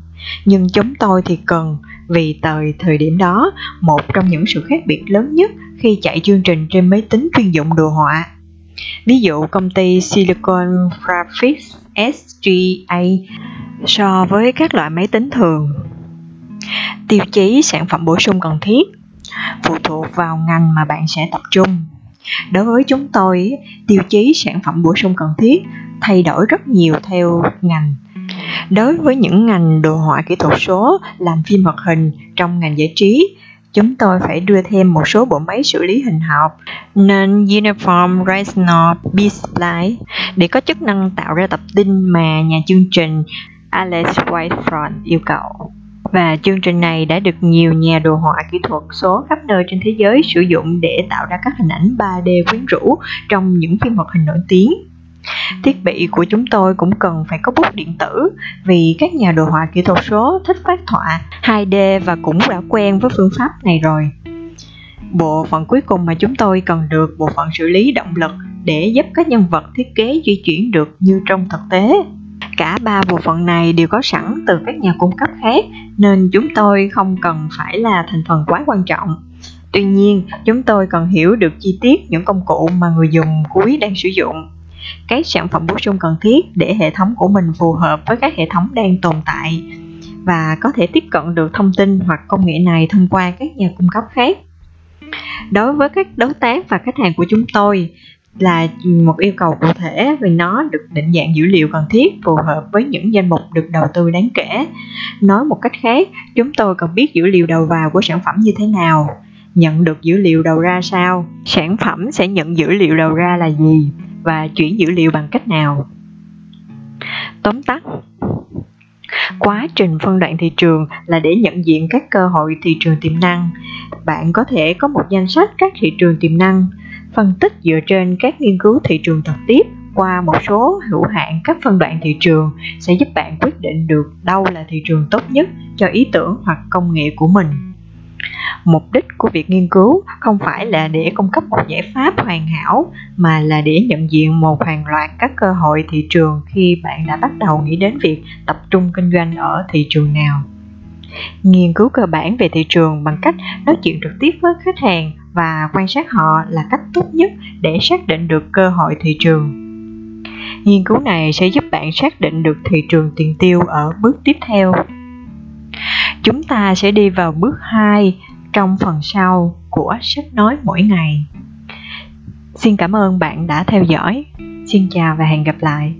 nhưng chúng tôi thì cần vì tại thời điểm đó, một trong những sự khác biệt lớn nhất khi chạy chương trình trên máy tính chuyên dụng đồ họa. Ví dụ công ty Silicon Graphics SGA so với các loại máy tính thường. Tiêu chí sản phẩm bổ sung cần thiết phụ thuộc vào ngành mà bạn sẽ tập trung. Đối với chúng tôi, tiêu chí sản phẩm bổ sung cần thiết thay đổi rất nhiều theo ngành. Đối với những ngành đồ họa kỹ thuật số, làm phim hoạt hình trong ngành giải trí, chúng tôi phải đưa thêm một số bộ máy xử lý hình học, nên Uniform Retinal Display để có chức năng tạo ra tập tin mà nhà chương trình Alex Whitefront yêu cầu. Và chương trình này đã được nhiều nhà đồ họa kỹ thuật số khắp nơi trên thế giới sử dụng để tạo ra các hình ảnh 3D quyến rũ trong những phim hoạt hình nổi tiếng. Thiết bị của chúng tôi cũng cần phải có bút điện tử vì các nhà đồ họa kỹ thuật số thích phát họa 2D và cũng đã quen với phương pháp này rồi. Bộ phận cuối cùng mà chúng tôi cần được bộ phận xử lý động lực để giúp các nhân vật thiết kế di chuyển được như trong thực tế. Cả ba bộ phận này đều có sẵn từ các nhà cung cấp khác nên chúng tôi không cần phải là thành phần quá quan trọng. Tuy nhiên, chúng tôi cần hiểu được chi tiết những công cụ mà người dùng cuối đang sử dụng các sản phẩm bổ sung cần thiết để hệ thống của mình phù hợp với các hệ thống đang tồn tại và có thể tiếp cận được thông tin hoặc công nghệ này thông qua các nhà cung cấp khác. Đối với các đối tác và khách hàng của chúng tôi là một yêu cầu cụ thể vì nó được định dạng dữ liệu cần thiết phù hợp với những danh mục được đầu tư đáng kể. Nói một cách khác, chúng tôi cần biết dữ liệu đầu vào của sản phẩm như thế nào, nhận được dữ liệu đầu ra sao, sản phẩm sẽ nhận dữ liệu đầu ra là gì và chuyển dữ liệu bằng cách nào? Tóm tắt, quá trình phân đoạn thị trường là để nhận diện các cơ hội thị trường tiềm năng. Bạn có thể có một danh sách các thị trường tiềm năng, phân tích dựa trên các nghiên cứu thị trường trực tiếp qua một số hữu hạn các phân đoạn thị trường sẽ giúp bạn quyết định được đâu là thị trường tốt nhất cho ý tưởng hoặc công nghệ của mình mục đích của việc nghiên cứu không phải là để cung cấp một giải pháp hoàn hảo, mà là để nhận diện một hàng loạt các cơ hội thị trường khi bạn đã bắt đầu nghĩ đến việc tập trung kinh doanh ở thị trường nào. Nghiên cứu cơ bản về thị trường bằng cách nói chuyện trực tiếp với khách hàng và quan sát họ là cách tốt nhất để xác định được cơ hội thị trường. Nghiên cứu này sẽ giúp bạn xác định được thị trường tiền tiêu ở bước tiếp theo chúng ta sẽ đi vào bước 2 trong phần sau của sách nói mỗi ngày. Xin cảm ơn bạn đã theo dõi. Xin chào và hẹn gặp lại.